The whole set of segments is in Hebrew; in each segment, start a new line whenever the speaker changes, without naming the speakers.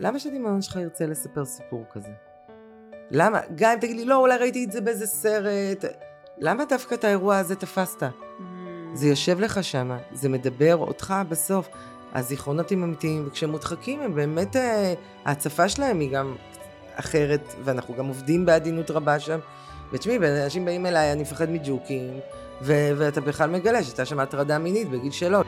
למה שהדמיון שלך ירצה לספר סיפור כזה? למה? גם אם תגיד לי, לא, אולי ראיתי את זה באיזה סרט. למה דווקא את האירוע הזה תפסת?
Mm.
זה יושב לך שמה, זה מדבר אותך בסוף. הזיכרונות הם אמיתיים, וכשהם מודחקים הם באמת, אה, ההצפה שלהם היא גם אחרת, ואנחנו גם עובדים בעדינות רבה שם. ותשמעי, אנשים באים אליי, אני מפחד מג'וקים, ו- ואתה בכלל מגלה שהייתה שם הטרדה מינית בגיל שלוש.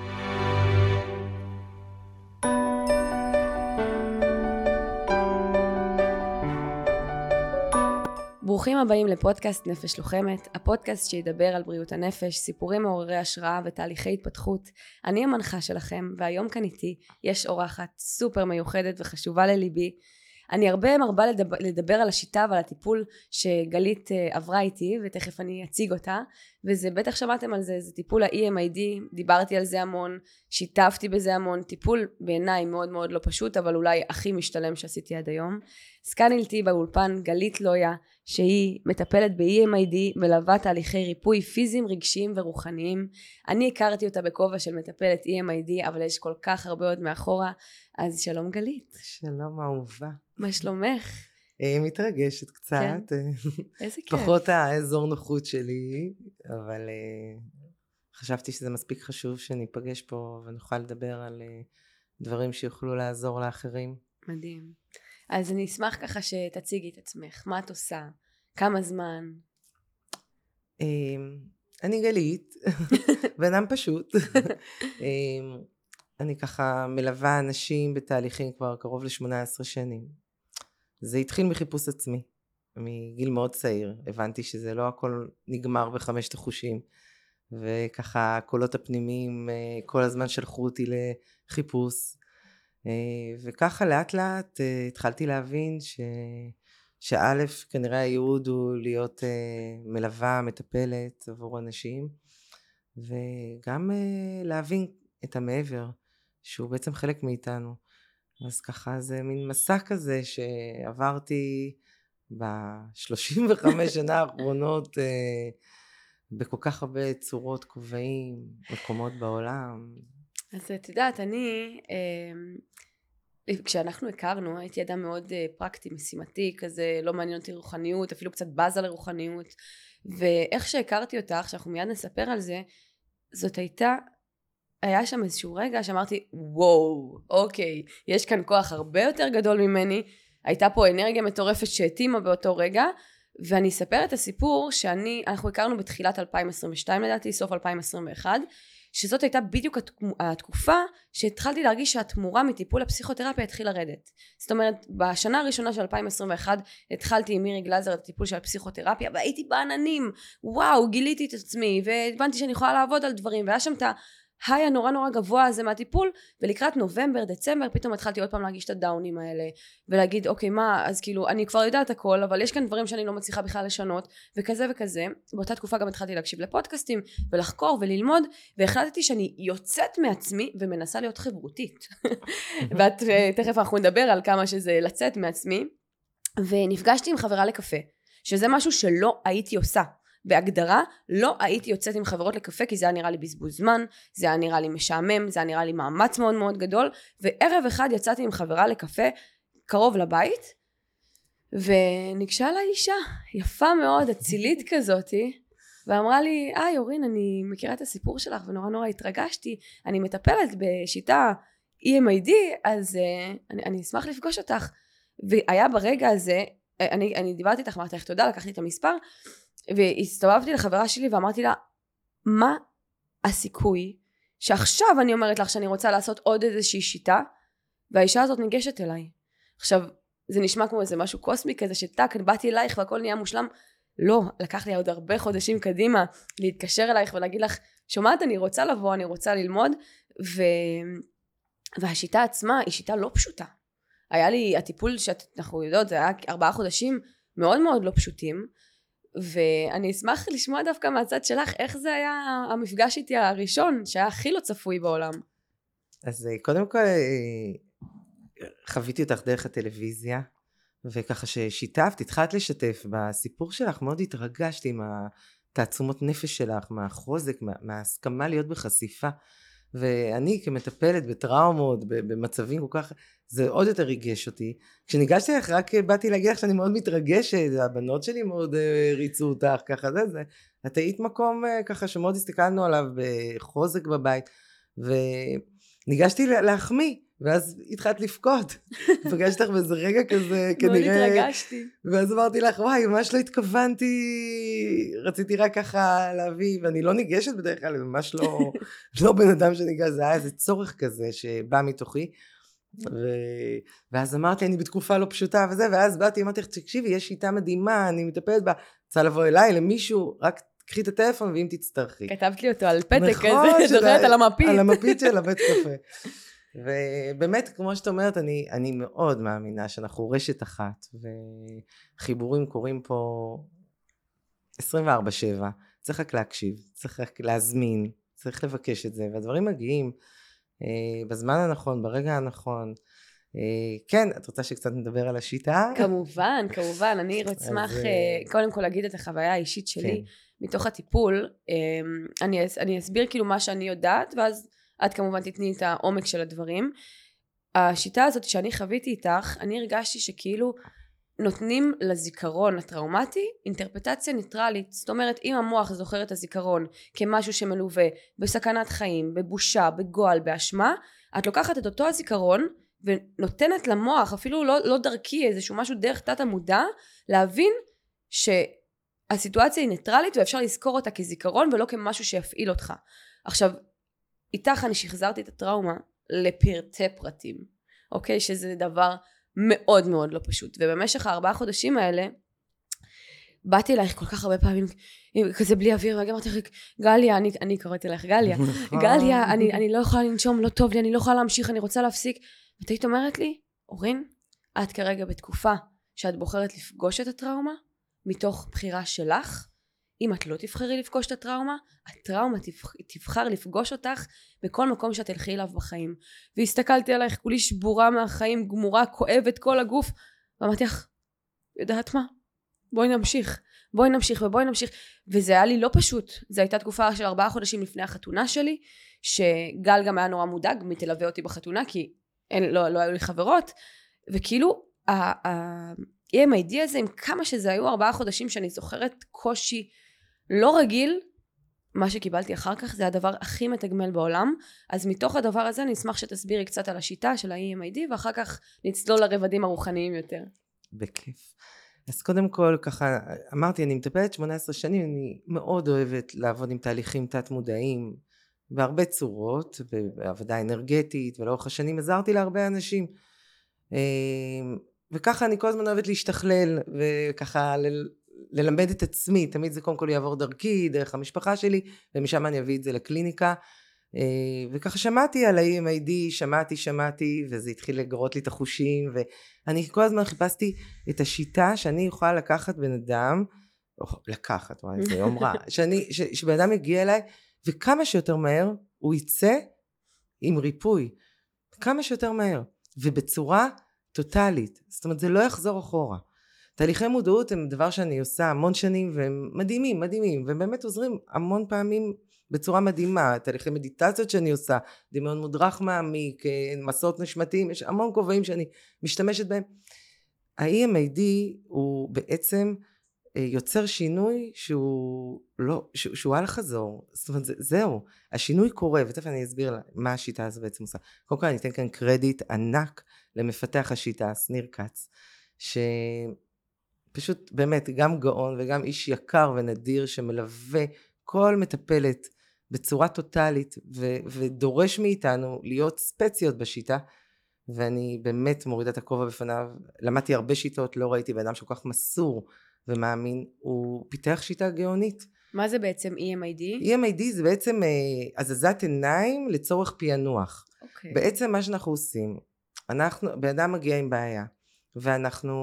הבאים לפודקאסט נפש לוחמת, הפודקאסט שידבר על בריאות הנפש, סיפורים מעוררי השראה ותהליכי התפתחות. אני המנחה שלכם, והיום כאן איתי יש אורחת סופר מיוחדת וחשובה לליבי. אני הרבה מרבה לדבר, לדבר על השיטה ועל הטיפול שגלית uh, עברה איתי, ותכף אני אציג אותה, וזה בטח שמעתם על זה, זה טיפול ה-EMID, דיברתי על זה המון, שיתפתי בזה המון, טיפול בעיניי מאוד מאוד לא פשוט, אבל אולי הכי משתלם שעשיתי עד היום. אז כאן איתי באולפן גלית לויה, שהיא מטפלת ב-EMID, מלווה תהליכי ריפוי פיזיים, רגשיים ורוחניים. אני הכרתי אותה בכובע של מטפלת EMID, אבל יש כל כך הרבה עוד מאחורה, אז שלום גלית.
שלום אהובה.
מה שלומך?
אה, מתרגשת קצת.
כן. איזה כיף.
פחות האזור נוחות שלי, אבל אה, חשבתי שזה מספיק חשוב שניפגש פה ונוכל לדבר על דברים שיוכלו לעזור לאחרים.
מדהים. אז אני אשמח ככה שתציגי את עצמך, מה את עושה? כמה זמן?
אמ, אני גלית, בן אדם פשוט. אמ, אני ככה מלווה אנשים בתהליכים כבר קרוב ל-18 שנים. זה התחיל מחיפוש עצמי, מגיל מאוד צעיר. הבנתי שזה לא הכל נגמר בחמשת החושים. וככה הקולות הפנימיים אה, כל הזמן שלחו אותי לחיפוש. אה, וככה לאט לאט אה, התחלתי להבין ש... שא' כנראה הייעוד הוא להיות מלווה, מטפלת עבור אנשים, וגם להבין את המעבר, שהוא בעצם חלק מאיתנו. אז ככה זה מין מסע כזה שעברתי ב-35 שנה האחרונות בכל כך הרבה צורות, כובעים, מקומות בעולם.
אז את יודעת, אני, אה, כשאנחנו הכרנו, הייתי אדם מאוד אה, פרקטי, משימתי, כזה לא מעניין אותי רוחניות, אפילו קצת בזה לרוחניות. ואיך שהכרתי אותך, שאנחנו מיד נספר על זה, זאת הייתה, היה שם איזשהו רגע שאמרתי, וואו, אוקיי, יש כאן כוח הרבה יותר גדול ממני, הייתה פה אנרגיה מטורפת שהתאימה באותו רגע, ואני אספר את הסיפור שאני, אנחנו הכרנו בתחילת 2022 לדעתי, סוף 2021, שזאת הייתה בדיוק התקופה שהתחלתי להרגיש שהתמורה מטיפול הפסיכותרפיה התחיל לרדת. זאת אומרת, בשנה הראשונה של 2021 התחלתי עם מירי גלזר את הטיפול של הפסיכותרפיה והייתי בעננים, וואו, גיליתי את עצמי והבנתי שאני יכולה לעבוד על דברים והיה שם את ה... היי הנורא נורא גבוה הזה מהטיפול ולקראת נובמבר דצמבר פתאום התחלתי עוד פעם להרגיש את הדאונים האלה ולהגיד אוקיי מה אז כאילו אני כבר יודעת הכל אבל יש כאן דברים שאני לא מצליחה בכלל לשנות וכזה וכזה. באותה תקופה גם התחלתי להקשיב לפודקאסטים ולחקור וללמוד והחלטתי שאני יוצאת מעצמי ומנסה להיות חברותית. ואת תכף אנחנו נדבר על כמה שזה לצאת מעצמי. ונפגשתי עם חברה לקפה שזה משהו שלא הייתי עושה בהגדרה לא הייתי יוצאת עם חברות לקפה כי זה היה נראה לי בזבוז זמן, זה היה נראה לי משעמם, זה היה נראה לי מאמץ מאוד מאוד גדול וערב אחד יצאתי עם חברה לקפה קרוב לבית וניגשה לה אישה יפה מאוד אצילית כזאתי ואמרה לי היי אורין אני מכירה את הסיפור שלך ונורא נורא התרגשתי אני מטפלת בשיטה EMID אז uh, אני, אני אשמח לפגוש אותך. והיה ברגע הזה אני, אני דיברתי איתך אמרתי לך תודה לקחתי את המספר והסתובבתי לחברה שלי ואמרתי לה, מה הסיכוי שעכשיו אני אומרת לך שאני רוצה לעשות עוד איזושהי שיטה, והאישה הזאת ניגשת אליי. עכשיו, זה נשמע כמו איזה משהו קוסמי כזה שטאק, באתי אלייך והכל נהיה מושלם. לא, לקח לי עוד הרבה חודשים קדימה להתקשר אלייך ולהגיד לך, שומעת, אני רוצה לבוא, אני רוצה ללמוד, ו... והשיטה עצמה היא שיטה לא פשוטה. היה לי הטיפול שאנחנו יודעות, זה היה ארבעה חודשים מאוד מאוד לא פשוטים, ואני אשמח לשמוע דווקא מהצד שלך איך זה היה המפגש איתי הראשון שהיה הכי לא צפוי בעולם.
אז אה, קודם כל אה, חוויתי אותך דרך הטלוויזיה וככה ששיתפת, התחלת לשתף בסיפור שלך, מאוד התרגשתי עם התעצומות נפש שלך, מהחוזק, מה, מההסכמה להיות בחשיפה ואני כמטפלת בטראומות, במצבים כל כך, זה עוד יותר ריגש אותי. כשניגשתי לך רק באתי להגיד לך שאני מאוד מתרגשת, הבנות שלי מאוד uh, ריצו אותך, ככה זה, זה. את היית מקום uh, ככה שמאוד הסתכלנו עליו בחוזק בבית, וניגשתי להחמיא. ואז התחלת לבכות. פגשתי אותך באיזה רגע כזה,
כנראה... מאוד התרגשתי.
ואז אמרתי לך, וואי, ממש לא התכוונתי, רציתי רק ככה להביא, ואני לא ניגשת בדרך כלל, ממש לא, לא בן אדם שניגש, זה היה איזה צורך כזה שבא מתוכי. ו... ואז אמרתי, אני בתקופה לא פשוטה וזה, ואז באתי, אמרתי לך, תקשיבי, יש שיטה מדהימה, אני מטפלת בה, רוצה לבוא אליי, למישהו, רק קחי את הטלפון ואם תצטרכי.
כתבת לי אותו על פתק נכון, כזה, זוכרת על המפית.
על המפית של הבית קפה. ובאמת, כמו שאת אומרת, אני, אני מאוד מאמינה שאנחנו רשת אחת, וחיבורים קורים פה 24-7. צריך רק להקשיב, צריך רק להזמין, צריך לבקש את זה, והדברים מגיעים בזמן הנכון, ברגע הנכון. אה, כן, את רוצה שקצת נדבר על השיטה?
כמובן, כמובן. אני אשמח. אה, קודם כל להגיד את החוויה האישית שלי כן. מתוך הטיפול. אה, אני, אני אסביר כאילו מה שאני יודעת, ואז את כמובן תתני את העומק של הדברים. השיטה הזאת שאני חוויתי איתך, אני הרגשתי שכאילו נותנים לזיכרון הטראומטי אינטרפטציה ניטרלית. זאת אומרת, אם המוח זוכר את הזיכרון כמשהו שמלווה בסכנת חיים, בבושה, בגועל, באשמה, את לוקחת את אותו הזיכרון ונותנת למוח, אפילו לא, לא דרכי, איזשהו משהו דרך תת המודע, להבין שהסיטואציה היא ניטרלית ואפשר לזכור אותה כזיכרון ולא כמשהו שיפעיל אותך. עכשיו, איתך אני שחזרתי את הטראומה לפרטי פרטים, אוקיי? שזה דבר מאוד מאוד לא פשוט. ובמשך הארבעה חודשים האלה, באתי אלייך כל כך הרבה פעמים, כזה בלי אוויר, וגם אמרתי לך, גליה, אני, אני קוראת אלייך גליה, נכון. גליה, אני, אני לא יכולה לנשום, לא טוב לי, אני לא יכולה להמשיך, אני רוצה להפסיק. ואת היית אומרת לי, אורין, את כרגע בתקופה שאת בוחרת לפגוש את הטראומה, מתוך בחירה שלך, אם את לא תבחרי לפגוש את הטראומה, הטראומה תבחר לפגוש אותך בכל מקום שאת תלכי אליו בחיים. והסתכלתי עלייך כולי שבורה מהחיים, גמורה, כואבת כל הגוף, ואמרתי לך, יודעת מה? בואי נמשיך. בואי נמשיך ובואי נמשיך. וזה היה לי לא פשוט. זו הייתה תקופה של ארבעה חודשים לפני החתונה שלי, שגל גם היה נורא מודאג מי תלווה אותי בחתונה, כי אין, לא, לא היו לי חברות, וכאילו, ה-EMID הזה, עם כמה שזה היו ארבעה חודשים שאני זוכרת קושי לא רגיל, מה שקיבלתי אחר כך זה הדבר הכי מתגמל בעולם, אז מתוך הדבר הזה אני אשמח שתסבירי קצת על השיטה של ה-EMID ואחר כך נצלול לרבדים הרוחניים יותר.
בכיף. אז קודם כל ככה אמרתי אני מטפלת 18 שנים אני מאוד אוהבת לעבוד עם תהליכים תת מודעים בהרבה צורות בעבודה אנרגטית ולאורך השנים עזרתי להרבה אנשים אה, וככה אני כל הזמן אוהבת להשתכלל וככה ללמד את עצמי, תמיד זה קודם כל יעבור דרכי, דרך המשפחה שלי, ומשם אני אביא את זה לקליניקה. אה, וככה שמעתי על ה-EMID, שמעתי, שמעתי, וזה התחיל לגרות לי את החושים, ואני כל הזמן חיפשתי את השיטה שאני יכולה לקחת בן אדם, או לקחת, וואי, זה יום רע, שאני, ש, שבן אדם יגיע אליי, וכמה שיותר מהר הוא יצא עם ריפוי. כמה שיותר מהר, ובצורה טוטאלית. זאת אומרת, זה לא יחזור אחורה. תהליכי מודעות הם דבר שאני עושה המון שנים והם מדהימים, מדהימים, והם באמת עוזרים המון פעמים בצורה מדהימה. תהליכי מדיטציות שאני עושה, דמיון מודרך מעמיק, אה, מסעות נשמתיים, יש המון כובעים שאני משתמשת בהם. ה-EMAD הוא בעצם אה, יוצר שינוי שהוא לא, שהוא על חזור, זאת אומרת זה, זהו, השינוי קורה, ותכף אני אסביר מה השיטה הזו בעצם עושה. קודם כל אני אתן כאן קרדיט ענק למפתח השיטה, שניר כץ, ש... פשוט באמת גם גאון וגם איש יקר ונדיר שמלווה כל מטפלת בצורה טוטאלית ו- ודורש מאיתנו להיות ספציות בשיטה ואני באמת מורידה את הכובע בפניו למדתי הרבה שיטות לא ראיתי בן אדם שכל כך מסור ומאמין הוא פיתח שיטה גאונית
מה זה בעצם EMID?
EMID זה בעצם אה, הזזת עיניים לצורך פענוח okay. אוקיי. בעצם מה שאנחנו עושים אנחנו בן אדם מגיע עם בעיה ואנחנו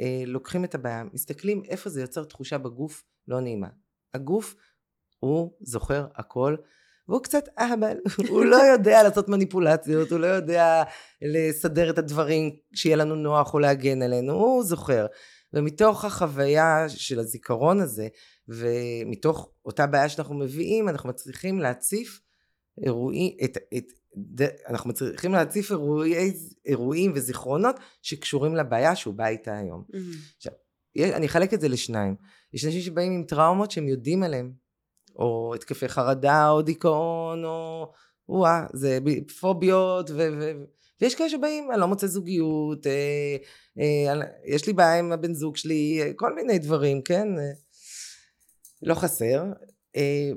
אה, לוקחים את הבעיה, מסתכלים איפה זה יוצר תחושה בגוף לא נעימה. הגוף הוא זוכר הכל והוא קצת אהבל, הוא לא יודע לעשות מניפולציות, הוא לא יודע לסדר את הדברים שיהיה לנו נוח או להגן עלינו, הוא זוכר. ומתוך החוויה של הזיכרון הזה ומתוך אותה בעיה שאנחנו מביאים אנחנו מצליחים להציף אירועים, את, את, ד, אנחנו צריכים להציף אירועי, אירועים וזיכרונות שקשורים לבעיה שהוא בא איתה היום.
Mm-hmm.
עכשיו, אני אחלק את זה לשניים. יש אנשים שבאים עם טראומות שהם יודעים עליהם, או התקפי חרדה, או דיכאון, או... וואה, זה פוביות, ו... ו... ויש כאלה שבאים, אני לא מוצא זוגיות, אה, אה, יש לי בעיה עם הבן זוג שלי, אה, כל מיני דברים, כן? אה, לא חסר. אה,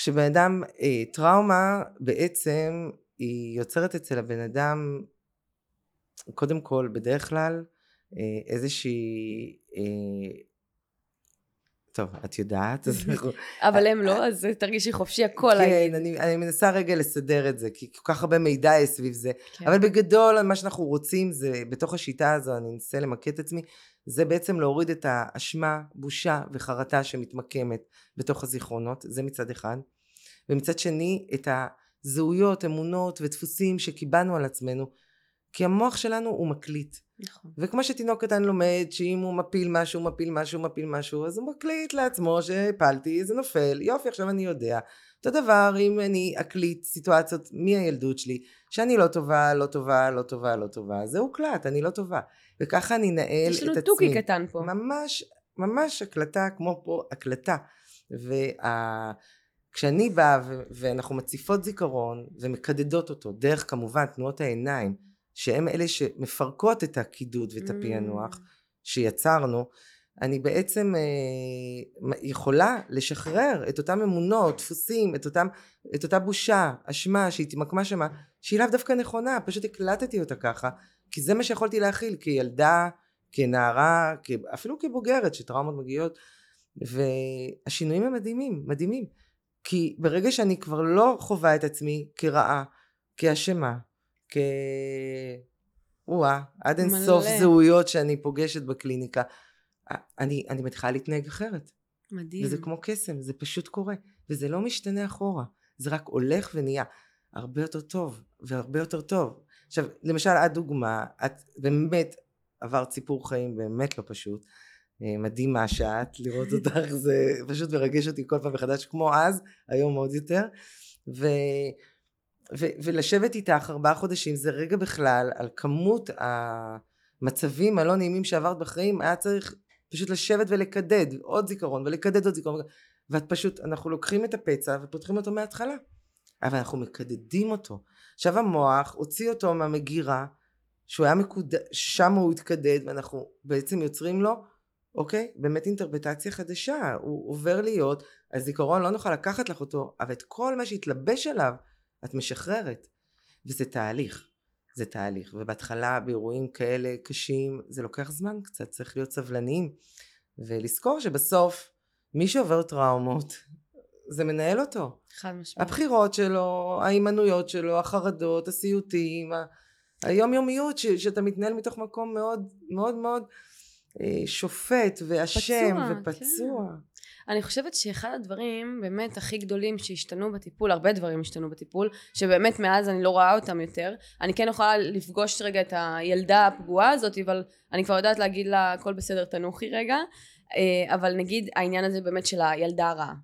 כשבן אדם, אה, טראומה בעצם היא יוצרת אצל הבן אדם, קודם כל, בדרך כלל, אה, איזושהי אה, טוב, את יודעת, אז אנחנו...
אבל הם לא, אז תרגישי חופשי הכל
כן, אני, אני מנסה רגע לסדר את זה, כי כל כך הרבה מידע יש סביב זה. כן. אבל בגדול, מה שאנחנו רוצים זה, בתוך השיטה הזו, אני אנסה למקד את עצמי, זה בעצם להוריד את האשמה, בושה וחרטה שמתמקמת בתוך הזיכרונות, זה מצד אחד. ומצד שני, את הזהויות, אמונות ודפוסים שקיבלנו על עצמנו, כי המוח שלנו הוא מקליט.
נכון.
וכמו שתינוק קטן לומד שאם הוא מפיל משהו, מפיל משהו, מפיל משהו, אז הוא מקליט לעצמו שהפלתי, זה נופל, יופי, עכשיו אני יודע. אותו דבר אם אני אקליט סיטואציות מהילדות שלי, שאני לא טובה, לא טובה, לא טובה, לא טובה, זה הוקלט, אני לא טובה. וככה אני אנהל את עצמי.
יש לנו תוכי קטן פה.
ממש, ממש הקלטה, כמו פה הקלטה. וכשאני וה... באה ואנחנו מציפות זיכרון ומקדדות אותו, דרך כמובן תנועות העיניים, שהן אלה שמפרקות את הקידוד ואת הפענוח mm. שיצרנו, אני בעצם אה, יכולה לשחרר את אותם אמונות, דפוסים, את, אותם, את אותה בושה, אשמה שהתמקמה שמה, שהיא לאו דווקא נכונה, פשוט הקלטתי אותה ככה, כי זה מה שיכולתי להכיל כילדה, כנערה, אפילו כבוגרת שטראומות מגיעות, והשינויים הם מדהימים, מדהימים. כי ברגע שאני כבר לא חווה את עצמי כרעה, כאשמה, כ... וואה, עד אין מלא. סוף זהויות שאני פוגשת בקליניקה. אני, אני מתחילה להתנהג אחרת.
מדהים.
וזה כמו קסם, זה פשוט קורה. וזה לא משתנה אחורה. זה רק הולך ונהיה הרבה יותר טוב, והרבה יותר טוב. עכשיו, למשל, את דוגמה, את באמת עברת סיפור חיים באמת לא פשוט. אה, מדהים מה שאת, לראות אותך זה פשוט מרגש אותי כל פעם מחדש, כמו אז, היום עוד יותר. ו... ו- ולשבת איתך ארבעה חודשים זה רגע בכלל על כמות המצבים הלא נעימים שעברת בחיים היה צריך פשוט לשבת ולקדד עוד זיכרון ולקדד עוד זיכרון ואת פשוט אנחנו לוקחים את הפצע ופותחים אותו מההתחלה אבל אנחנו מקדדים אותו עכשיו המוח הוציא אותו מהמגירה שהוא היה מקודד שם הוא התקדד ואנחנו בעצם יוצרים לו אוקיי באמת אינטרפטציה חדשה הוא עובר להיות הזיכרון לא נוכל לקחת לך אותו אבל את כל מה שהתלבש עליו את משחררת. וזה תהליך. זה תהליך. ובהתחלה באירועים כאלה קשים זה לוקח זמן קצת, צריך להיות סבלניים. ולזכור שבסוף מי שעובר טראומות זה מנהל אותו.
חד משמעית.
הבחירות שלו, ההימנויות שלו, החרדות, הסיוטים, ה... היומיומיות ש... שאתה מתנהל מתוך מקום מאוד מאוד מאוד אה, שופט ואשם ופצוע. כן.
אני חושבת שאחד הדברים באמת הכי גדולים שהשתנו בטיפול, הרבה דברים השתנו בטיפול, שבאמת מאז אני לא רואה אותם יותר. אני כן יכולה לפגוש רגע את הילדה הפגועה הזאת, אבל אני כבר יודעת להגיד לה הכל בסדר תנוחי רגע. אה, אבל נגיד העניין הזה באמת של הילדה הרעה.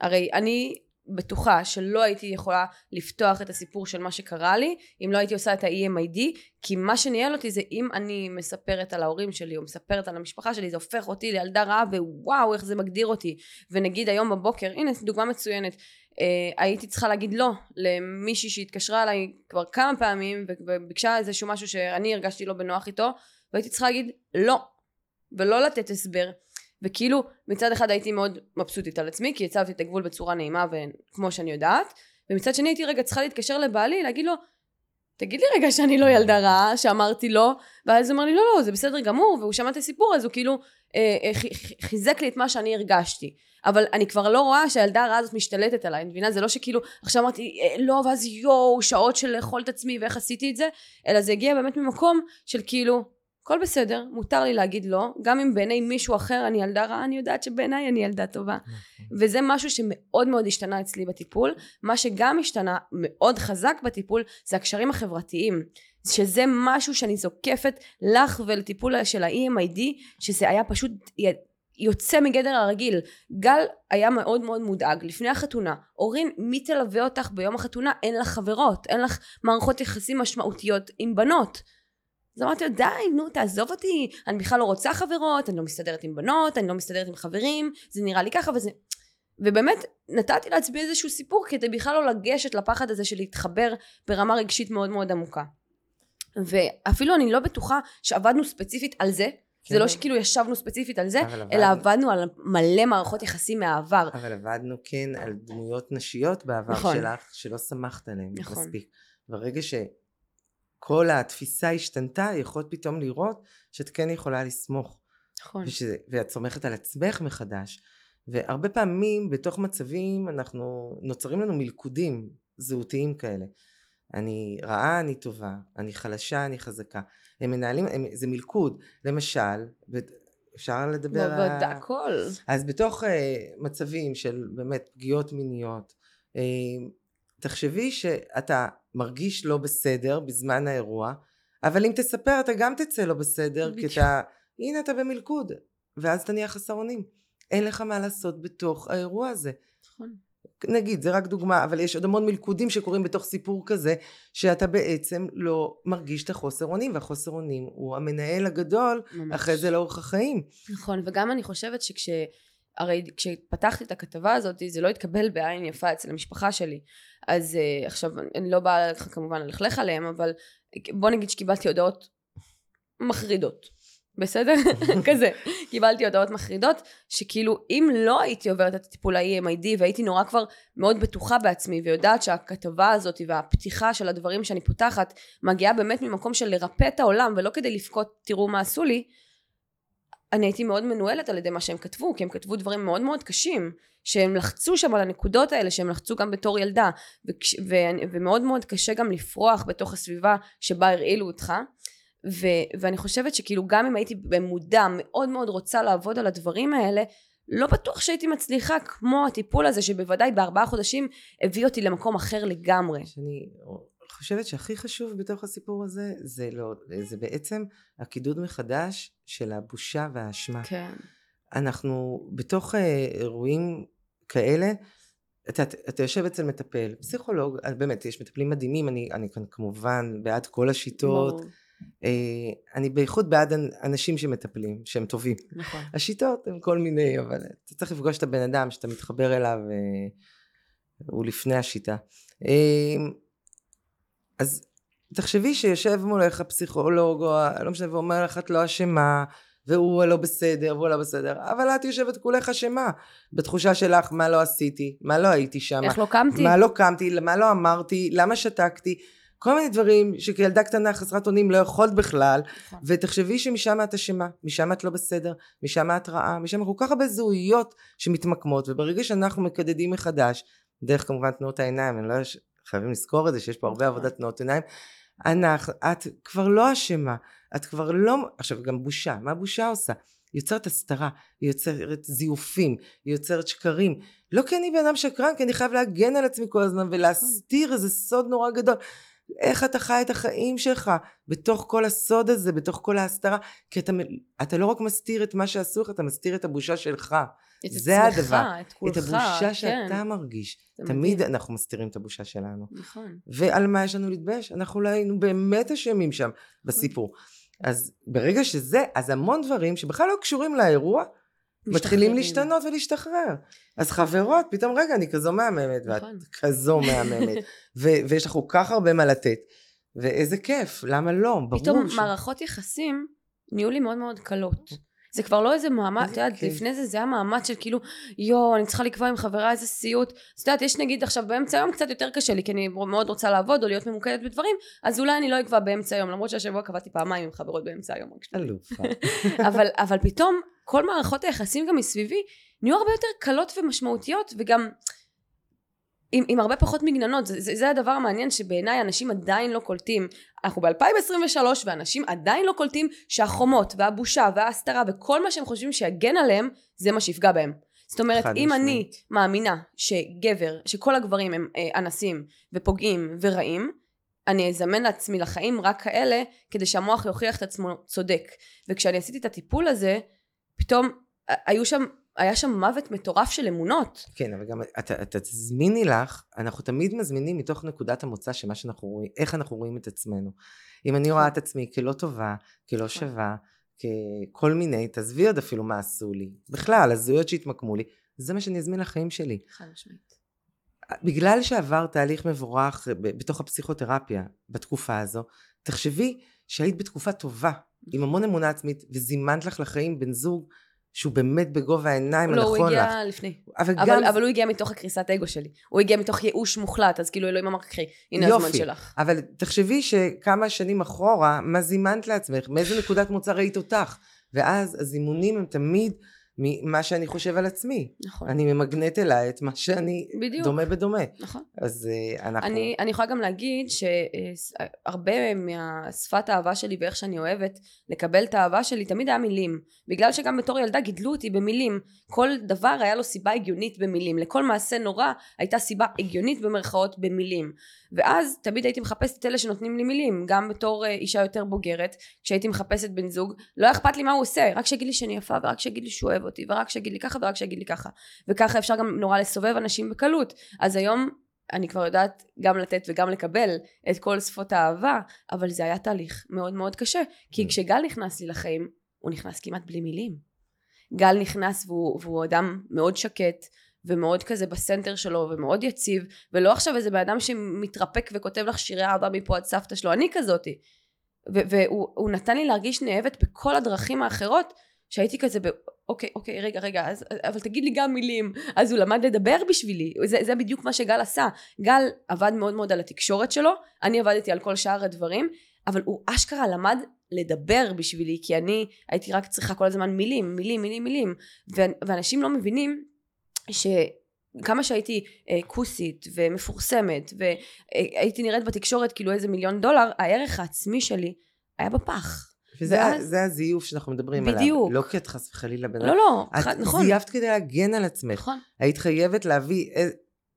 הרי אני בטוחה שלא הייתי יכולה לפתוח את הסיפור של מה שקרה לי אם לא הייתי עושה את ה-EMID כי מה שניהל אותי זה אם אני מספרת על ההורים שלי או מספרת על המשפחה שלי זה הופך אותי לילדה רעה ווואו איך זה מגדיר אותי. ונגיד היום בבוקר הנה דוגמה מצוינת אה, הייתי צריכה להגיד לא למישהי שהתקשרה אליי כבר כמה פעמים וביקשה איזשהו משהו שאני הרגשתי לא בנוח איתו והייתי צריכה להגיד לא ולא לתת הסבר וכאילו מצד אחד הייתי מאוד מבסוטית על עצמי כי הצבתי את הגבול בצורה נעימה וכמו שאני יודעת ומצד שני הייתי רגע צריכה להתקשר לבעלי להגיד לו תגיד לי רגע שאני לא ילדה רעה שאמרתי לא ואז הוא אמר לי לא לא זה בסדר גמור והוא שמע את הסיפור אז הוא כאילו אה, אה, חיזק לי את מה שאני הרגשתי אבל אני כבר לא רואה שהילדה הרעה הזאת משתלטת עליי, מבינה? זה לא שכאילו עכשיו אמרתי אה, לא ואז יואו שעות של לאכול את עצמי ואיך עשיתי את זה, אלא זה הגיע באמת ממקום של כאילו הכל בסדר, מותר לי להגיד לא, גם אם בעיני מישהו אחר אני ילדה רעה, אני יודעת שבעיניי אני ילדה טובה. נכון. וזה משהו שמאוד מאוד השתנה אצלי בטיפול. מה שגם השתנה מאוד חזק בטיפול זה הקשרים החברתיים. שזה משהו שאני זוקפת לך ולטיפול של ה-EMID, שזה היה פשוט יוצא מגדר הרגיל. גל היה מאוד מאוד מודאג לפני החתונה. אורין, מי תלווה אותך ביום החתונה? אין לך חברות, אין לך מערכות יחסים משמעותיות עם בנות. אז אמרתי לו, די, נו, תעזוב אותי, אני בכלל לא רוצה חברות, אני לא מסתדרת עם בנות, אני לא מסתדרת עם חברים, זה נראה לי ככה וזה... ובאמת נתתי לעצמי איזשהו סיפור כדי בכלל לא לגשת לפחד הזה של להתחבר ברמה רגשית מאוד מאוד עמוקה. ואפילו אני לא בטוחה שעבדנו ספציפית על זה, כן. זה לא שכאילו ישבנו ספציפית על זה, אלא עבדנו. עבדנו על מלא מערכות יחסים מהעבר.
אבל עבדנו כן על דמויות נשיות בעבר נכון. שלך, שלא שמחת עליהן נכון. מספיק. ברגע שכל התפיסה השתנתה, יכולת פתאום לראות שאת כן יכולה לסמוך. נכון. ושזה, ואת סומכת על עצמך מחדש. והרבה פעמים בתוך מצבים אנחנו, נוצרים לנו מלכודים זהותיים כאלה. אני רעה, אני טובה, אני חלשה, אני חזקה. הם מנהלים, הם, זה מלכוד. למשל, אפשר לדבר
על... על... הכל.
אז בתוך uh, מצבים של באמת פגיעות מיניות, uh, תחשבי שאתה מרגיש לא בסדר בזמן האירוע, אבל אם תספר אתה גם תצא לא בסדר, כי אתה, הנה אתה במלכוד, ואז אתה נהיה חסר אונים. אין לך מה לעשות בתוך האירוע הזה. נכון. נגיד, זה רק דוגמה, אבל יש עוד המון מלכודים שקורים בתוך סיפור כזה, שאתה בעצם לא מרגיש את החוסר אונים, והחוסר אונים הוא המנהל הגדול, ממש. אחרי זה לאורך החיים.
נכון, וגם אני חושבת שכש... הרי כשפתחתי את הכתבה הזאת זה לא התקבל בעין יפה אצל המשפחה שלי אז uh, עכשיו אני לא באה כמובן ללכלך עליהם אבל בוא נגיד שקיבלתי הודעות מחרידות בסדר? כזה. קיבלתי הודעות מחרידות, שכאילו אם לא הייתי עוברת את הטיפול ה-EMID והייתי נורא כבר מאוד בטוחה בעצמי ויודעת שהכתבה הזאת והפתיחה של הדברים שאני פותחת מגיעה באמת ממקום של לרפא את העולם ולא כדי לבכות תראו מה עשו לי, אני הייתי מאוד מנוהלת על ידי מה שהם כתבו, כי הם כתבו דברים מאוד מאוד קשים, שהם לחצו שם על הנקודות האלה, שהם לחצו גם בתור ילדה, וכש, ו, ומאוד מאוד קשה גם לפרוח בתוך הסביבה שבה הרעילו אותך. ו, ואני חושבת שכאילו גם אם הייתי במודע מאוד מאוד רוצה לעבוד על הדברים האלה לא בטוח שהייתי מצליחה כמו הטיפול הזה שבוודאי בארבעה חודשים הביא אותי למקום אחר לגמרי.
שאני חושבת שהכי חשוב בתוך הסיפור הזה זה, לא, זה בעצם הקידוד מחדש של הבושה והאשמה. כן. אנחנו בתוך אה, אירועים כאלה אתה, אתה יושב אצל מטפל, פסיכולוג, באמת, יש מטפלים מדהימים, אני, אני כאן כמובן בעד כל השיטות. אה, אני בייחוד בעד אנשים שמטפלים, שהם טובים. נכון. השיטות הן כל מיני, אבל אתה צריך לפגוש את הבן אדם שאתה מתחבר אליו, אה, הוא לפני השיטה. אה, אז תחשבי שיושב מולך פסיכולוג, או לא משנה, ואומר לך את לא אשמה, והוא לא בסדר, והוא לא בסדר, אבל את יושבת כולך אשמה, בתחושה שלך מה לא עשיתי, מה לא הייתי שם,
איך לא קמתי,
מה לא קמתי, מה לא אמרתי, למה שתקתי, כל מיני דברים שכילדה קטנה חסרת אונים לא יכולת בכלל. נכון. ותחשבי שמשם את אשמה משם את לא בסדר משם את רעה משם כל כך הרבה זהויות שמתמקמות וברגע שאנחנו מקדדים מחדש דרך כמובן תנועות העיניים אני לא חייבים לזכור את זה שיש פה הרבה נכון. עבודת תנועות עיניים אנחנו, את כבר לא אשמה את כבר לא עכשיו גם בושה מה בושה עושה היא יוצרת הסתרה, היא יוצרת זיופים, היא יוצרת שקרים. לא כי אני בן אדם שקרן, כי אני חייב להגן על עצמי כל הזמן ולהסתיר איזה סוד נורא גדול. איך אתה חי את החיים שלך בתוך כל הסוד הזה, בתוך כל ההסתרה, כי אתה, אתה לא רק מסתיר את מה שעשו לך, אתה מסתיר את הבושה שלך.
את זה עצמך, הדבר. את
כולך, את הבושה כן. שאתה מרגיש. תמיד מדהים. אנחנו מסתירים את הבושה שלנו. נכון. ועל מה יש לנו להתבייש? אנחנו לא היינו באמת אשמים שם בסיפור. אז ברגע שזה, אז המון דברים שבכלל לא קשורים לאירוע, מתחילים להשתנות ולהשתחרר. אז חברות, פתאום רגע, אני כזו מהממת, ואת נכון. כזו מהממת, ו- ויש לך כל כך הרבה מה לתת, ואיזה כיף, למה לא? ברור
פתאום ש... מערכות יחסים נהיו לי מאוד מאוד קלות. זה כבר לא איזה מאמץ, את יודעת, לפני זה זה היה מאמץ של כאילו, יואו, אני צריכה לקבוע עם חברה איזה סיוט. את יודעת, יש נגיד עכשיו באמצע היום קצת יותר קשה לי, כי אני מאוד רוצה לעבוד או להיות ממוקדת בדברים, אז אולי אני לא אקבע באמצע היום, למרות שהשבוע קבעתי פעמיים עם חברות באמצע היום. אבל, אבל פתאום כל מערכות היחסים גם מסביבי נהיו הרבה יותר קלות ומשמעותיות וגם עם, עם הרבה פחות מגננות. זה, זה, זה הדבר המעניין שבעיניי אנשים עדיין לא קולטים. אנחנו ב-2023 ואנשים עדיין לא קולטים שהחומות והבושה וההסתרה וכל מה שהם חושבים שיגן עליהם זה מה שיפגע בהם. זאת אומרת אם משמעית. אני מאמינה שגבר שכל הגברים הם אה, אנסים ופוגעים ורעים אני אזמן לעצמי לחיים רק כאלה כדי שהמוח יוכיח את עצמו צודק. וכשאני עשיתי את הטיפול הזה פתאום היו שם, היה שם מוות מטורף של אמונות.
כן, אבל גם אתה, אתה תזמיני לך, אנחנו תמיד מזמינים מתוך נקודת המוצא שמה שאנחנו רואים, איך אנחנו רואים את עצמנו. אם אני רואה את עצמי כלא טובה, כלא שווה, ככל מיני, תעזבי עוד אפילו מה עשו לי. בכלל, הזויות שהתמקמו לי, זה מה שאני אזמין לחיים שלי.
חד משמעית.
בגלל שעבר תהליך מבורך בתוך הפסיכותרפיה בתקופה הזו, תחשבי שהיית בתקופה טובה, עם המון אמונה עצמית, וזימנת לך לחיים בן זוג שהוא באמת בגובה העיניים
לא,
הנכון לך.
לא, הוא הגיע לך. לפני. אבל, אבל, גם... אבל הוא הגיע מתוך הקריסת אגו שלי. הוא הגיע מתוך ייאוש מוחלט, אז כאילו אלוהים אמר, קחי, הנה יופי. הזמן שלך.
אבל תחשבי שכמה שנים אחורה, מה זימנת לעצמך? מאיזה נקודת מוצא ראית אותך? ואז הזימונים הם תמיד ממה שאני חושב על עצמי.
נכון.
אני ממגנט אליי את מה שאני
בדיוק.
דומה בדומה.
נכון.
אז uh, אנחנו...
אני, אני יכולה גם להגיד שהרבה מהשפת האהבה שלי ואיך שאני אוהבת לקבל את האהבה שלי תמיד היה מילים. בגלל שגם בתור ילדה גידלו אותי במילים. כל דבר היה לו סיבה הגיונית במילים. לכל מעשה נורא הייתה סיבה הגיונית במרכאות במילים. ואז תמיד הייתי מחפשת את אלה שנותנים לי מילים. גם בתור אה, אישה יותר בוגרת, כשהייתי מחפשת בן זוג, לא היה אכפת לי מה הוא עושה, רק שיגיד לי שאני יפה ורק שיגיד לי שהוא אוהב אותי ורק שיגיד לי ככה ורק שיגיד לי ככה וככה אפשר גם נורא לסובב אנשים בקלות אז היום אני כבר יודעת גם לתת וגם לקבל את כל שפות האהבה אבל זה היה תהליך מאוד מאוד קשה כי mm. כשגל נכנס לי לחיים הוא נכנס כמעט בלי מילים גל נכנס והוא, והוא אדם מאוד שקט ומאוד כזה בסנטר שלו ומאוד יציב ולא עכשיו איזה בן אדם שמתרפק וכותב לך שירי אהבה מפה עד סבתא שלו אני כזאתי והוא נתן לי להרגיש נאהבת בכל הדרכים האחרות שהייתי כזה אוקיי, אוקיי, רגע, רגע, אז, אבל תגיד לי גם מילים. אז הוא למד לדבר בשבילי. זה, זה בדיוק מה שגל עשה. גל עבד מאוד מאוד על התקשורת שלו, אני עבדתי על כל שאר הדברים, אבל הוא אשכרה למד לדבר בשבילי, כי אני הייתי רק צריכה כל הזמן מילים, מילים, מילים, מילים. ואנשים לא מבינים ש... כמה שהייתי אה, כוסית ומפורסמת והייתי נראית בתקשורת כאילו איזה מיליון דולר, הערך העצמי שלי היה בפח.
וזה ואז... הזיוף שאנחנו מדברים
בדיוק.
עליו. בדיוק. לא כי את חס וחלילה בן
לא, לא,
את
ח... נכון.
את זייפת כדי להגן על עצמך.
נכון.
היית חייבת להביא...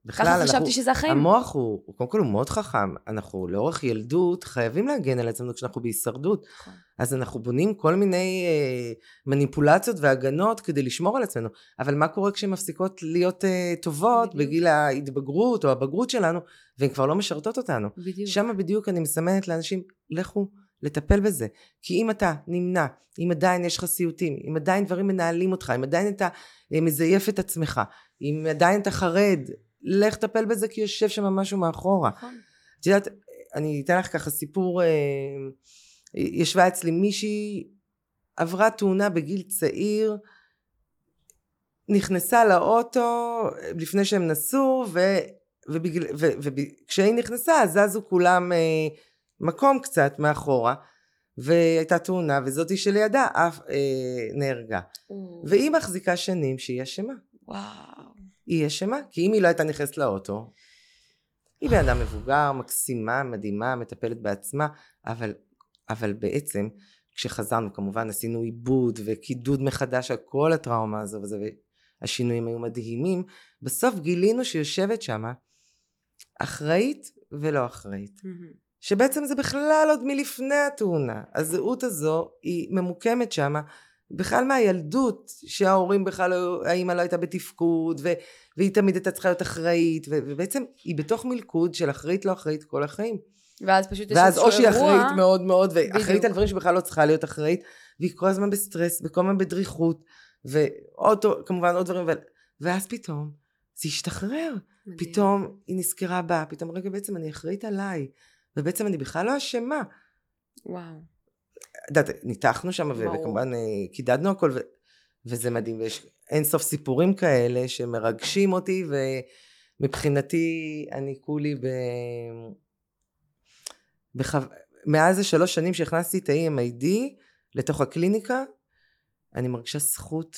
בכלל, ככה חשבתי אנחנו, שזה החיים.
המוח הוא, קודם כל הוא מאוד חכם. אנחנו לאורך ילדות חייבים להגן על עצמנו כשאנחנו בהישרדות. נכון. אז אנחנו בונים כל מיני אה, מניפולציות והגנות כדי לשמור על עצמנו. אבל מה קורה כשהן מפסיקות להיות אה, טובות בדיוק. בגיל ההתבגרות או הבגרות שלנו, והן כבר לא משרתות אותנו.
בדיוק.
שם בדיוק אני מסמנת לאנשים, לכו לטפל בזה. כי אם אתה נמנע, אם עדיין יש לך סיוטים, אם עדיין דברים מנהלים אותך, אם עדיין אתה אה, מזייף את עצמך, אם עדיין אתה חרד, לך טפל בזה כי יושב שם משהו מאחורה. נכון. את יודעת, אני אתן לך ככה סיפור, אה, ישבה אצלי מישהי, עברה תאונה בגיל צעיר, נכנסה לאוטו לפני שהם נסעו, וכשהיא נכנסה זזו כולם אה, מקום קצת מאחורה והייתה תאונה וזאתי שלידה אף אה, נהרגה mm. והיא מחזיקה שנים שהיא אשמה
וואו
היא אשמה כי אם היא לא הייתה נכנסת לאוטו היא בן אדם מבוגר מקסימה מדהימה מטפלת בעצמה אבל אבל בעצם כשחזרנו כמובן עשינו עיבוד וקידוד מחדש על כל הטראומה הזו וזה והשינויים היו מדהימים בסוף גילינו שיושבת שמה אחראית ולא אחראית mm-hmm. שבעצם זה בכלל עוד מלפני התאונה. הזהות הזו היא ממוקמת שמה בכלל מהילדות שההורים בכלל, לא, האמא לא הייתה בתפקוד ו, והיא תמיד הייתה צריכה להיות אחראית ו, ובעצם היא בתוך מלכוד של אחראית לא אחראית כל החיים.
ואז פשוט יש
ואז או שהיא אחראית מאוד מאוד ואחראית על דברים שבכלל לא צריכה להיות אחראית והיא כל הזמן בסטרס וכל הזמן בדריכות ועוד כמובן עוד דברים ואז פתאום זה השתחרר מדהים. פתאום היא נזכרה בה פתאום רגע בעצם אני אחראית עליי ובעצם אני בכלל לא אשמה.
וואו.
יודעת, ניתחנו שם וכמובן אה, קידדנו הכל ו... וזה מדהים ויש אין סוף סיפורים כאלה שמרגשים אותי ומבחינתי אני כולי ב... בחו... מאז השלוש שנים שהכנסתי את ה-EMID לתוך הקליניקה אני מרגישה זכות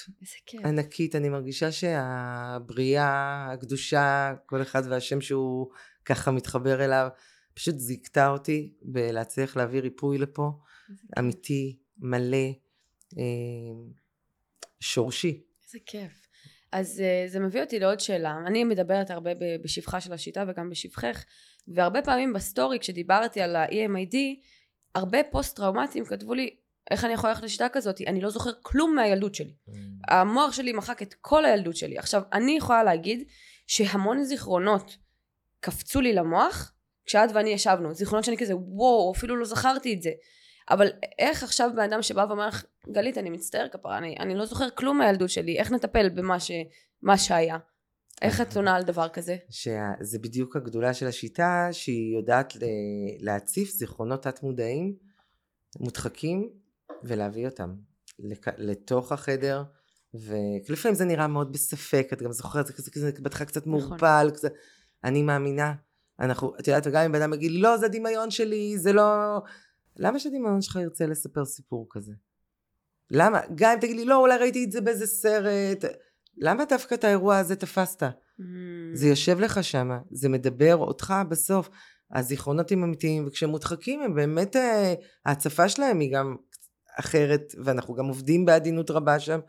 ענקית, אני מרגישה שהבריאה, הקדושה, כל אחד והשם שהוא ככה מתחבר אליו, פשוט זיכתה אותי בלהצליח להביא ריפוי לפה, אמיתי, מלא, אה, שורשי.
איזה כיף. אז אה, זה מביא אותי לעוד שאלה. אני מדברת הרבה בשבחה של השיטה וגם בשבחך, והרבה פעמים בסטורי כשדיברתי על ה-EMID, הרבה פוסט טראומטיים כתבו לי, איך אני יכולה ללכת לשיטה כזאת? אני לא זוכר כלום מהילדות שלי.
אממ.
המוח שלי מחק את כל הילדות שלי. עכשיו, אני יכולה להגיד שהמון זיכרונות קפצו לי למוח כשאת ואני ישבנו. זיכרונות שאני כזה, וואו, אפילו לא זכרתי את זה. אבל איך עכשיו בן אדם שבא ואומר לך, גלית, אני מצטער כפרה, אני, אני לא זוכר כלום מהילדות שלי, איך נטפל במה ש, שהיה? איך את עונה על דבר כזה?
שזה בדיוק הגדולה של השיטה, שהיא יודעת ל- להציף זיכרונות תת-מודעים מודחקים ולהביא אותם לתוך החדר. ולפעמים זה נראה מאוד בספק, את גם זוכרת, זה כזה, כזה בהתחלה קצת
נכון.
מעורפל, קצת, אני מאמינה, אנחנו, את יודעת, וגם אם בן אדם יגיד, לא, זה דמיון שלי, זה לא... למה שהדמיון שלך ירצה לספר סיפור כזה? למה? גם אם תגיד לי, לא, אולי ראיתי את זה באיזה סרט. למה דווקא את האירוע הזה תפסת?
Mm.
זה יושב לך שם, זה מדבר אותך בסוף. הזיכרונות הם אמיתיים, וכשהם מודחקים הם באמת, אה, ההצפה שלהם היא גם אחרת, ואנחנו גם עובדים בעדינות רבה שם.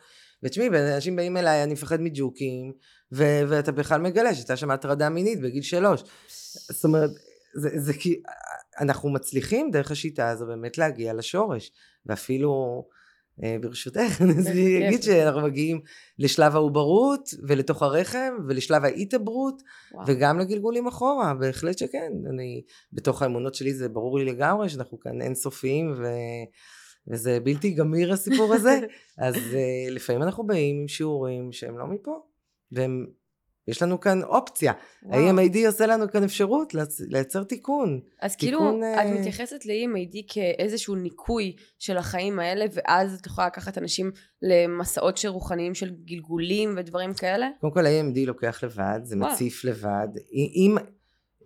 ותשמעי, אנשים באים אליי, אני מפחד מג'וקים, ו- ואתה בכלל מגלה שהייתה שם הטרדה מינית בגיל שלוש. זאת אומרת, זה, זה כי אנחנו מצליחים דרך השיטה הזו באמת להגיע לשורש, ואפילו אה, ברשותך, אני אגיד שאנחנו מגיעים לשלב העוברות ולתוך הרחם ולשלב ההתעברות. וגם לגלגולים אחורה, בהחלט שכן. אני, בתוך האמונות שלי זה ברור לי לגמרי שאנחנו כאן אינסופיים ו... וזה בלתי גמיר הסיפור הזה. אז uh, לפעמים אנחנו באים עם שיעורים שהם לא מפה, והם, יש לנו כאן אופציה. ה-EMAD עושה לנו כאן אפשרות לייצ- לייצר תיקון.
אז כאילו,
תיקון,
את
אה,
מתייחסת ל-EMAD כאיזשהו ניקוי של החיים האלה, ואז את יכולה לקחת אנשים למסעות של רוחניים של גלגולים ודברים כאלה?
קודם כל ה-EMD לוקח לבד, זה
וואו.
מציף לבד. אם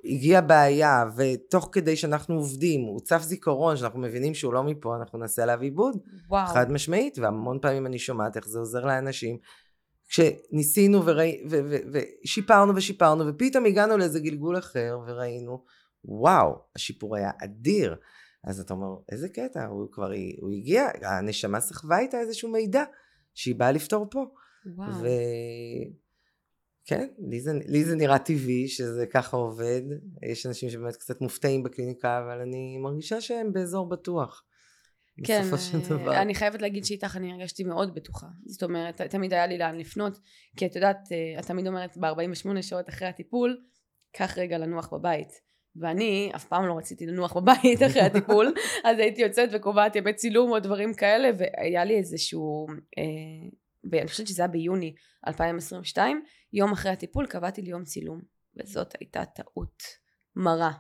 הגיעה בעיה ותוך כדי שאנחנו עובדים הוא צף זיכרון שאנחנו מבינים שהוא לא מפה אנחנו נעשה עליו עיבוד
וואו.
חד משמעית והמון פעמים אני שומעת איך זה עוזר לאנשים כשניסינו וראי, ו, ו, ושיפרנו ושיפרנו ופתאום הגענו לאיזה גלגול אחר וראינו וואו השיפור היה אדיר אז אתה אומר איזה קטע הוא כבר הוא הגיע הנשמה סחבה איתה איזשהו מידע שהיא באה לפתור פה
וואו.
ו... כן, לי זה, לי זה נראה טבעי שזה ככה עובד. יש אנשים שבאמת קצת מופתעים בקליניקה, אבל אני מרגישה שהם באזור בטוח.
כן,
בסופו של
אה,
דבר.
אני חייבת להגיד שאיתך אני הרגשתי מאוד בטוחה. זאת אומרת, תמיד היה לי לאן לפנות, כי את יודעת, אה, את תמיד אומרת ב-48 שעות אחרי הטיפול, קח רגע לנוח בבית. ואני אף פעם לא רציתי לנוח בבית אחרי הטיפול, אז הייתי יוצאת וקובעת ימי צילום או דברים כאלה, והיה לי איזשהו, אה, ב- אני חושבת שזה היה ביוני 2022, יום אחרי הטיפול קבעתי לי יום צילום, וזאת הייתה טעות מרה.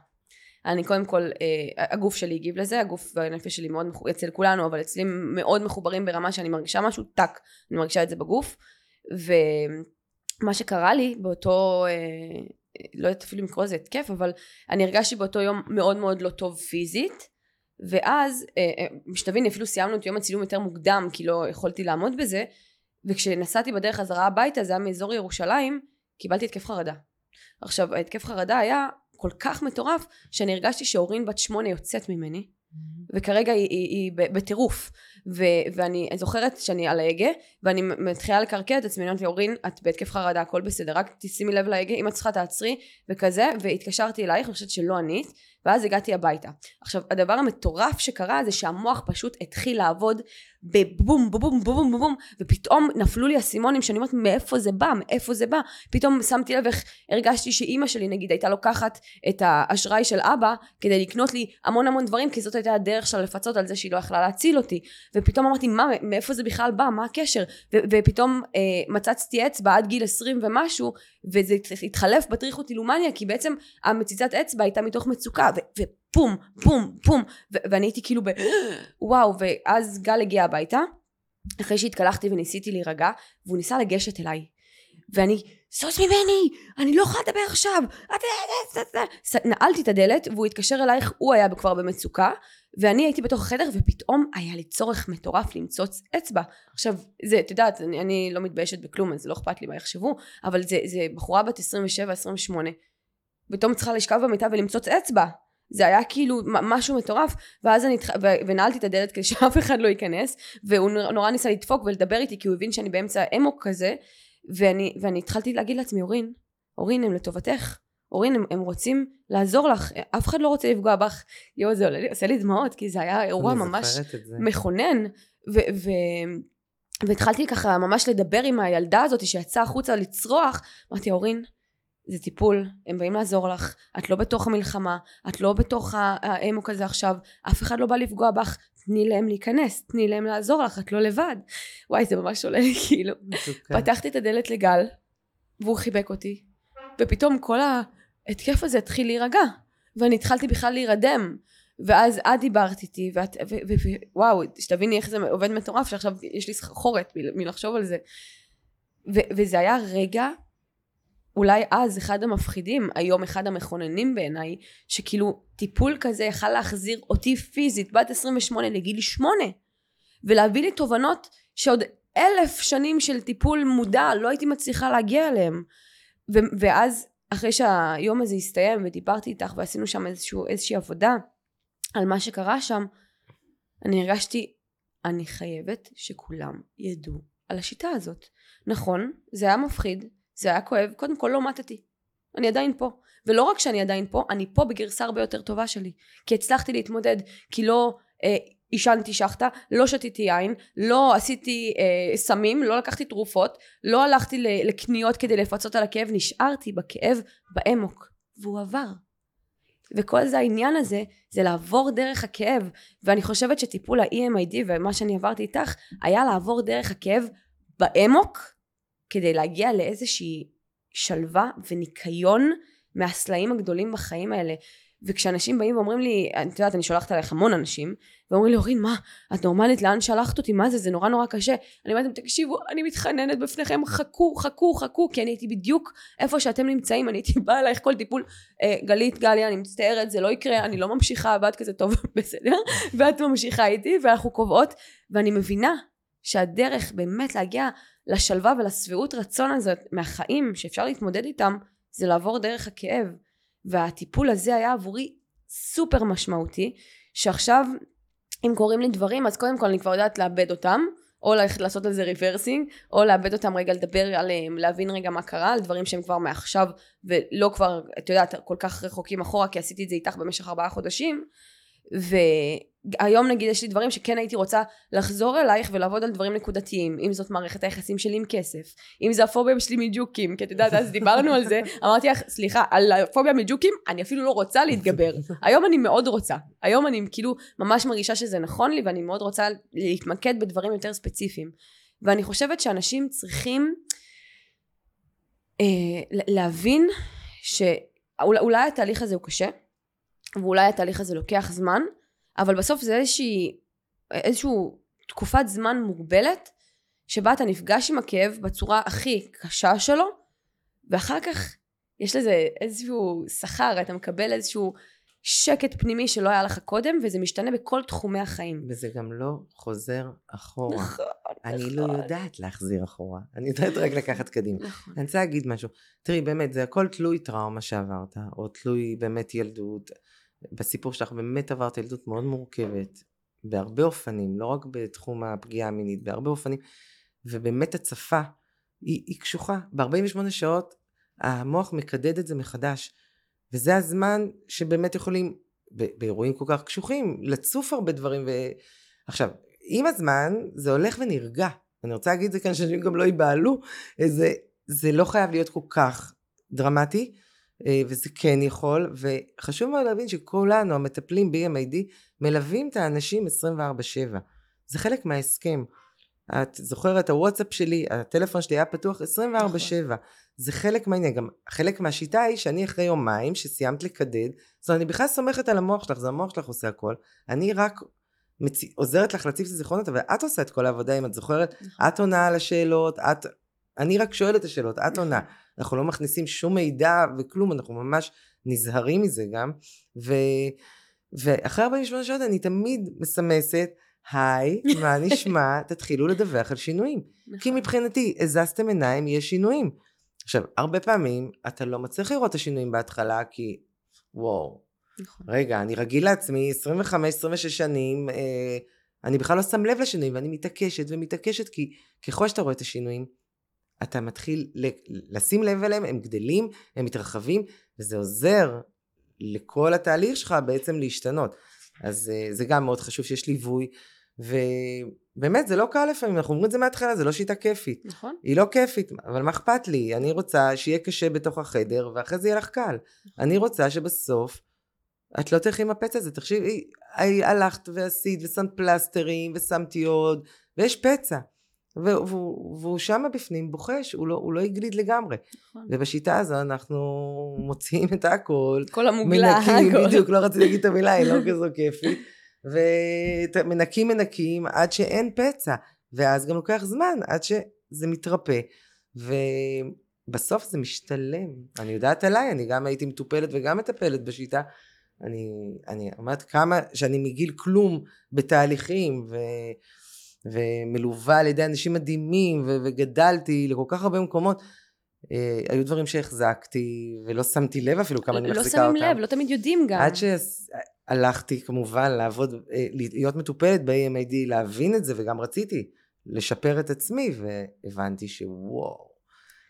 אני קודם כל, אה, הגוף שלי הגיב לזה, הגוף והנפש שלי מאוד, מחו- אצל כולנו, אבל אצלי מאוד מחוברים ברמה שאני מרגישה משהו, טאק, אני מרגישה את זה בגוף. ומה שקרה לי באותו, אה, לא יודעת אפילו אם לקרוא לזה התקף, אבל אני הרגשתי באותו יום מאוד מאוד לא טוב פיזית. ואז, אה, אה, שתביני, אפילו סיימנו את יום הצילום יותר מוקדם, כי לא יכולתי לעמוד בזה, וכשנסעתי בדרך חזרה הביתה, זה היה מאזור ירושלים, קיבלתי התקף חרדה. עכשיו, ההתקף חרדה היה כל כך מטורף, שאני הרגשתי שאורין בת שמונה יוצאת ממני, וכרגע היא, היא, היא בטירוף. ו, ואני זוכרת שאני על ההגה, ואני מתחילה לקרקע את עצמי, אני אומרת לי, אורין, את בהתקף חרדה, הכל בסדר, רק תשימי לב להגה, אם את צריכה תעצרי, וכזה, והתקשרתי אלייך, אני חושבת שלא ענית, ואז הגעתי הביתה. עכשיו, הדבר המטורף שקרה זה שהמוח פשוט התחיל לעבוד בבום, בבום, בבום, בבום, ופתאום נפלו לי אסימונים שאני אומרת, מאיפה זה בא, מאיפה זה בא. פתאום שמתי לב איך הרגשתי שאימא שלי, נגיד, הייתה לוקחת את האשראי של אבא, כדי לקנות לי המון המון דברים, כי זאת הייתה הדרך שלה לפצות על זה שהיא לא יכלה להציל אותי. ופתאום אמרתי, מה, מאיפה זה בכלל בא, מה הקשר? ו- ופתאום אה, מצצתי אצבע עד גיל 20 ומשהו, וזה התחלף בטריכוטילומניה, כי בעצם המציצת אצבע הייתה מתוך מצוקה, ו- ופום, פום, פום, ו- ואני הייתי כאילו ב... וואו, ואז גל הגיע הביתה, אחרי שהתקלחתי וניסיתי להירגע, והוא ניסה לגשת אליי. ואני, סוס ממני, אני לא יכולה לדבר עכשיו. נעלתי את הדלת, והוא התקשר אלייך, הוא היה כבר במצוקה, ואני הייתי בתוך החדר, ופתאום היה לי צורך מטורף למצוץ אצבע. עכשיו, זה, את יודעת, אני, אני לא מתביישת בכלום, אז לא אכפת לי מה יחשבו, אבל זה, זה בחורה בת 27-28, פתאום צריכה לשכב במיטה ולמצוץ אצבע. זה היה כאילו משהו מטורף, ואז אני, ו- ונעלתי את הדלת כדי שאף אחד לא ייכנס, והוא נורא ניסה לדפוק ולדבר איתי, כי הוא הבין שאני באמצע אמוק כזה, ואני, ואני התחלתי להגיד לעצמי, אורין, אורין, הם לטובתך. אורין, הם, הם רוצים לעזור לך, אף אחד לא רוצה לפגוע בך. יואו, זה עושה לי דמעות, כי זה היה אירוע ממש מכונן. ו- ו- והתחלתי ככה ממש לדבר עם הילדה הזאת שיצאה החוצה לצרוח. אמרתי, אורין, זה טיפול, הם באים לעזור לך, את לא בתוך המלחמה, את לא בתוך האמוק הזה עכשיו, אף אחד לא בא לפגוע בך, תני להם להיכנס, תני להם לעזור לך, את לא לבד. וואי, זה ממש עולה לי, כאילו. פתחתי את הדלת לגל, והוא חיבק אותי, ופתאום כל ההתקף הזה התחיל להירגע, ואני התחלתי בכלל להירדם. ואז את דיברת איתי, ואת, ווואו, שתביני איך זה עובד מטורף, שעכשיו יש לי סחרחורת מלחשוב על זה. ו- וזה היה רגע, אולי אז אחד המפחידים, היום אחד המכוננים בעיניי, שכאילו טיפול כזה יכל להחזיר אותי פיזית, בת 28 לגיל 8, ולהביא לי תובנות שעוד אלף שנים של טיפול מודע לא הייתי מצליחה להגיע אליהם. ו- ואז אחרי שהיום הזה הסתיים ודיברתי איתך ועשינו שם איזשהו, איזושהי עבודה על מה שקרה שם, אני הרגשתי, אני חייבת שכולם ידעו על השיטה הזאת. נכון, זה היה מפחיד, זה היה כואב, קודם כל לא מתתי. אני עדיין פה. ולא רק שאני עדיין פה, אני פה בגרסה הרבה יותר טובה שלי. כי הצלחתי להתמודד, כי לא אה, עישנתי שחטה, לא שתיתי יין, לא עשיתי אה, סמים, לא לקחתי תרופות, לא הלכתי לקניות כדי לפצות על הכאב, נשארתי בכאב באמוק. והוא עבר. וכל זה העניין הזה, זה לעבור דרך הכאב. ואני חושבת שטיפול ה-EMID ומה שאני עברתי איתך, היה לעבור דרך הכאב באמוק, כדי להגיע לאיזושהי שלווה וניקיון מהסלעים הגדולים בחיים האלה. וכשאנשים באים ואומרים לי, את יודעת, אני שולחת עליך המון אנשים, ואומרים לי, אורין, מה, את נורמלית, לאן שלחת אותי, מה זה, זה נורא נורא קשה. אני אומרת להם, תקשיבו, אני מתחננת בפניכם, חכו, חכו, חכו, כי אני הייתי בדיוק איפה שאתם נמצאים, אני הייתי באה אלייך כל טיפול, אה, גלית, גליה, אני מצטערת, זה לא יקרה, אני לא ממשיכה, ואת כזה טוב, בסדר, ואת ממשיכה איתי, ואנחנו קובעות, ואני מבינה שהדרך באמת להגיע לשלווה ולשביעות רצון הזאת מהחיים, שאפשר להתמודד איתם, זה לעבור דרך הכאב. והטיפול הזה היה עבורי סופר משמעותי, שעכשיו אם קורים לי דברים אז קודם כל אני כבר יודעת לעבד אותם, או ללכת לעשות על זה ריברסינג, או לעבד אותם רגע לדבר עליהם, להבין רגע מה קרה, על דברים שהם כבר מעכשיו ולא כבר, את יודעת, כל כך רחוקים אחורה כי עשיתי את זה איתך במשך ארבעה חודשים, ו... היום נגיד יש לי דברים שכן הייתי רוצה לחזור אלייך ולעבוד על דברים נקודתיים. אם זאת מערכת היחסים שלי עם כסף אם זה הפוביה שלי מג'וקים כי את יודעת אז דיברנו על זה. אמרתי לך סליחה על הפוביה מג'וקים אני אפילו לא רוצה להתגבר. היום אני מאוד רוצה. היום אני כאילו ממש מרגישה שזה נכון לי ואני מאוד רוצה להתמקד בדברים יותר ספציפיים. ואני חושבת שאנשים צריכים אה, להבין שאולי התהליך הזה הוא קשה ואולי התהליך הזה לוקח זמן אבל בסוף זה איזושהי, איזושהי תקופת זמן מוגבלת שבה אתה נפגש עם הכאב בצורה הכי קשה שלו ואחר כך יש לזה איזשהו שכר, אתה מקבל איזשהו שקט פנימי שלא היה לך קודם וזה משתנה בכל תחומי החיים.
וזה גם לא חוזר אחורה.
נכון,
אני לא נכון. לא יודעת להחזיר אחורה, אני יודעת רק לקחת קדימה. נכון. אני רוצה להגיד משהו. תראי, באמת, זה הכל תלוי טראומה שעברת, או תלוי באמת ילדות. בסיפור שלך באמת עברת ילדות מאוד מורכבת, בהרבה אופנים, לא רק בתחום הפגיעה המינית, בהרבה אופנים, ובאמת הצפה היא, היא קשוחה. ב-48 שעות המוח מקדד את זה מחדש, וזה הזמן שבאמת יכולים, באירועים כל כך קשוחים, לצוף הרבה דברים. ו... עכשיו, עם הזמן זה הולך ונרגע. אני רוצה להגיד את זה כאן, שאנשים גם לא ייבהלו, זה, זה לא חייב להיות כל כך דרמטי. אה, וזה כן יכול, וחשוב מאוד להבין שכולנו המטפלים ב-EMID מלווים את האנשים 24/7. זה חלק מההסכם. את זוכרת, הוואטסאפ שלי, הטלפון שלי היה פתוח 24/7. נכון. זה חלק מהעניין. גם חלק מהשיטה היא שאני אחרי יומיים שסיימת לקדד, זאת אומרת, אני בכלל סומכת על המוח שלך, זה המוח שלך עושה הכל. אני רק מצ... עוזרת לך להציף את הזיכרונות, אבל את עושה את כל העבודה, אם את זוכרת, נכון. את עונה על השאלות, את... אני רק שואלת את השאלות, את עונה. אנחנו לא מכניסים שום מידע וכלום, אנחנו ממש נזהרים מזה גם. ו, ואחרי 48 שעות אני תמיד מסמסת, היי, מה נשמע? תתחילו לדווח על שינויים. כי נכון. מבחינתי, הזזתם עיניים, יש שינויים. עכשיו, הרבה פעמים אתה לא מצליח לראות את השינויים בהתחלה, כי וואו, נכון. רגע, אני רגיל לעצמי 25-26 שנים, אה, אני בכלל לא שם לב לשינויים, ואני מתעקשת ומתעקשת, כי ככל שאתה רואה את השינויים, אתה מתחיל לשים לב אליהם, הם גדלים, הם מתרחבים, וזה עוזר לכל התהליך שלך בעצם להשתנות. אז אה, זה גם מאוד חשוב שיש ליווי, ובאמת זה לא קל לפעמים, אנחנו אומרים את זה מההתחלה, זה לא שיטה כיפית.
נכון.
היא לא כיפית, אבל מה אכפת לי? אני רוצה שיהיה קשה בתוך החדר, ואחרי זה יהיה לך קל. נכון. אני רוצה שבסוף, את לא תלכי עם הפצע הזה, תחשבי, הלכת ועשית ושמת פלסטרים ושמתי עוד, ויש פצע. והוא, והוא שם בפנים בוחש, הוא לא, הוא לא הגליד לגמרי. נכון. ובשיטה הזו אנחנו מוציאים את הכל.
כל המוגלה.
מנקים, הכל. בדיוק, לא רציתי להגיד את המילה, היא לא כזו כיפית. ומנקים מנקים עד שאין פצע. ואז גם לוקח זמן עד שזה מתרפא. ובסוף זה משתלם. אני יודעת עליי, אני גם הייתי מטופלת וגם מטפלת בשיטה. אני, אני אומרת כמה שאני מגיל כלום בתהליכים, ו... ומלווה על ידי אנשים מדהימים, ו- וגדלתי לכל כך הרבה מקומות. אה, היו דברים שהחזקתי ולא שמתי לב אפילו כמה אני
לא
מחזיקה
אותם. לא שמים לב, לא תמיד יודעים גם.
עד שהלכתי כמובן לעבוד, אה, להיות מטופלת ב-AMAD, להבין את זה, וגם רציתי לשפר את עצמי, והבנתי שוואו,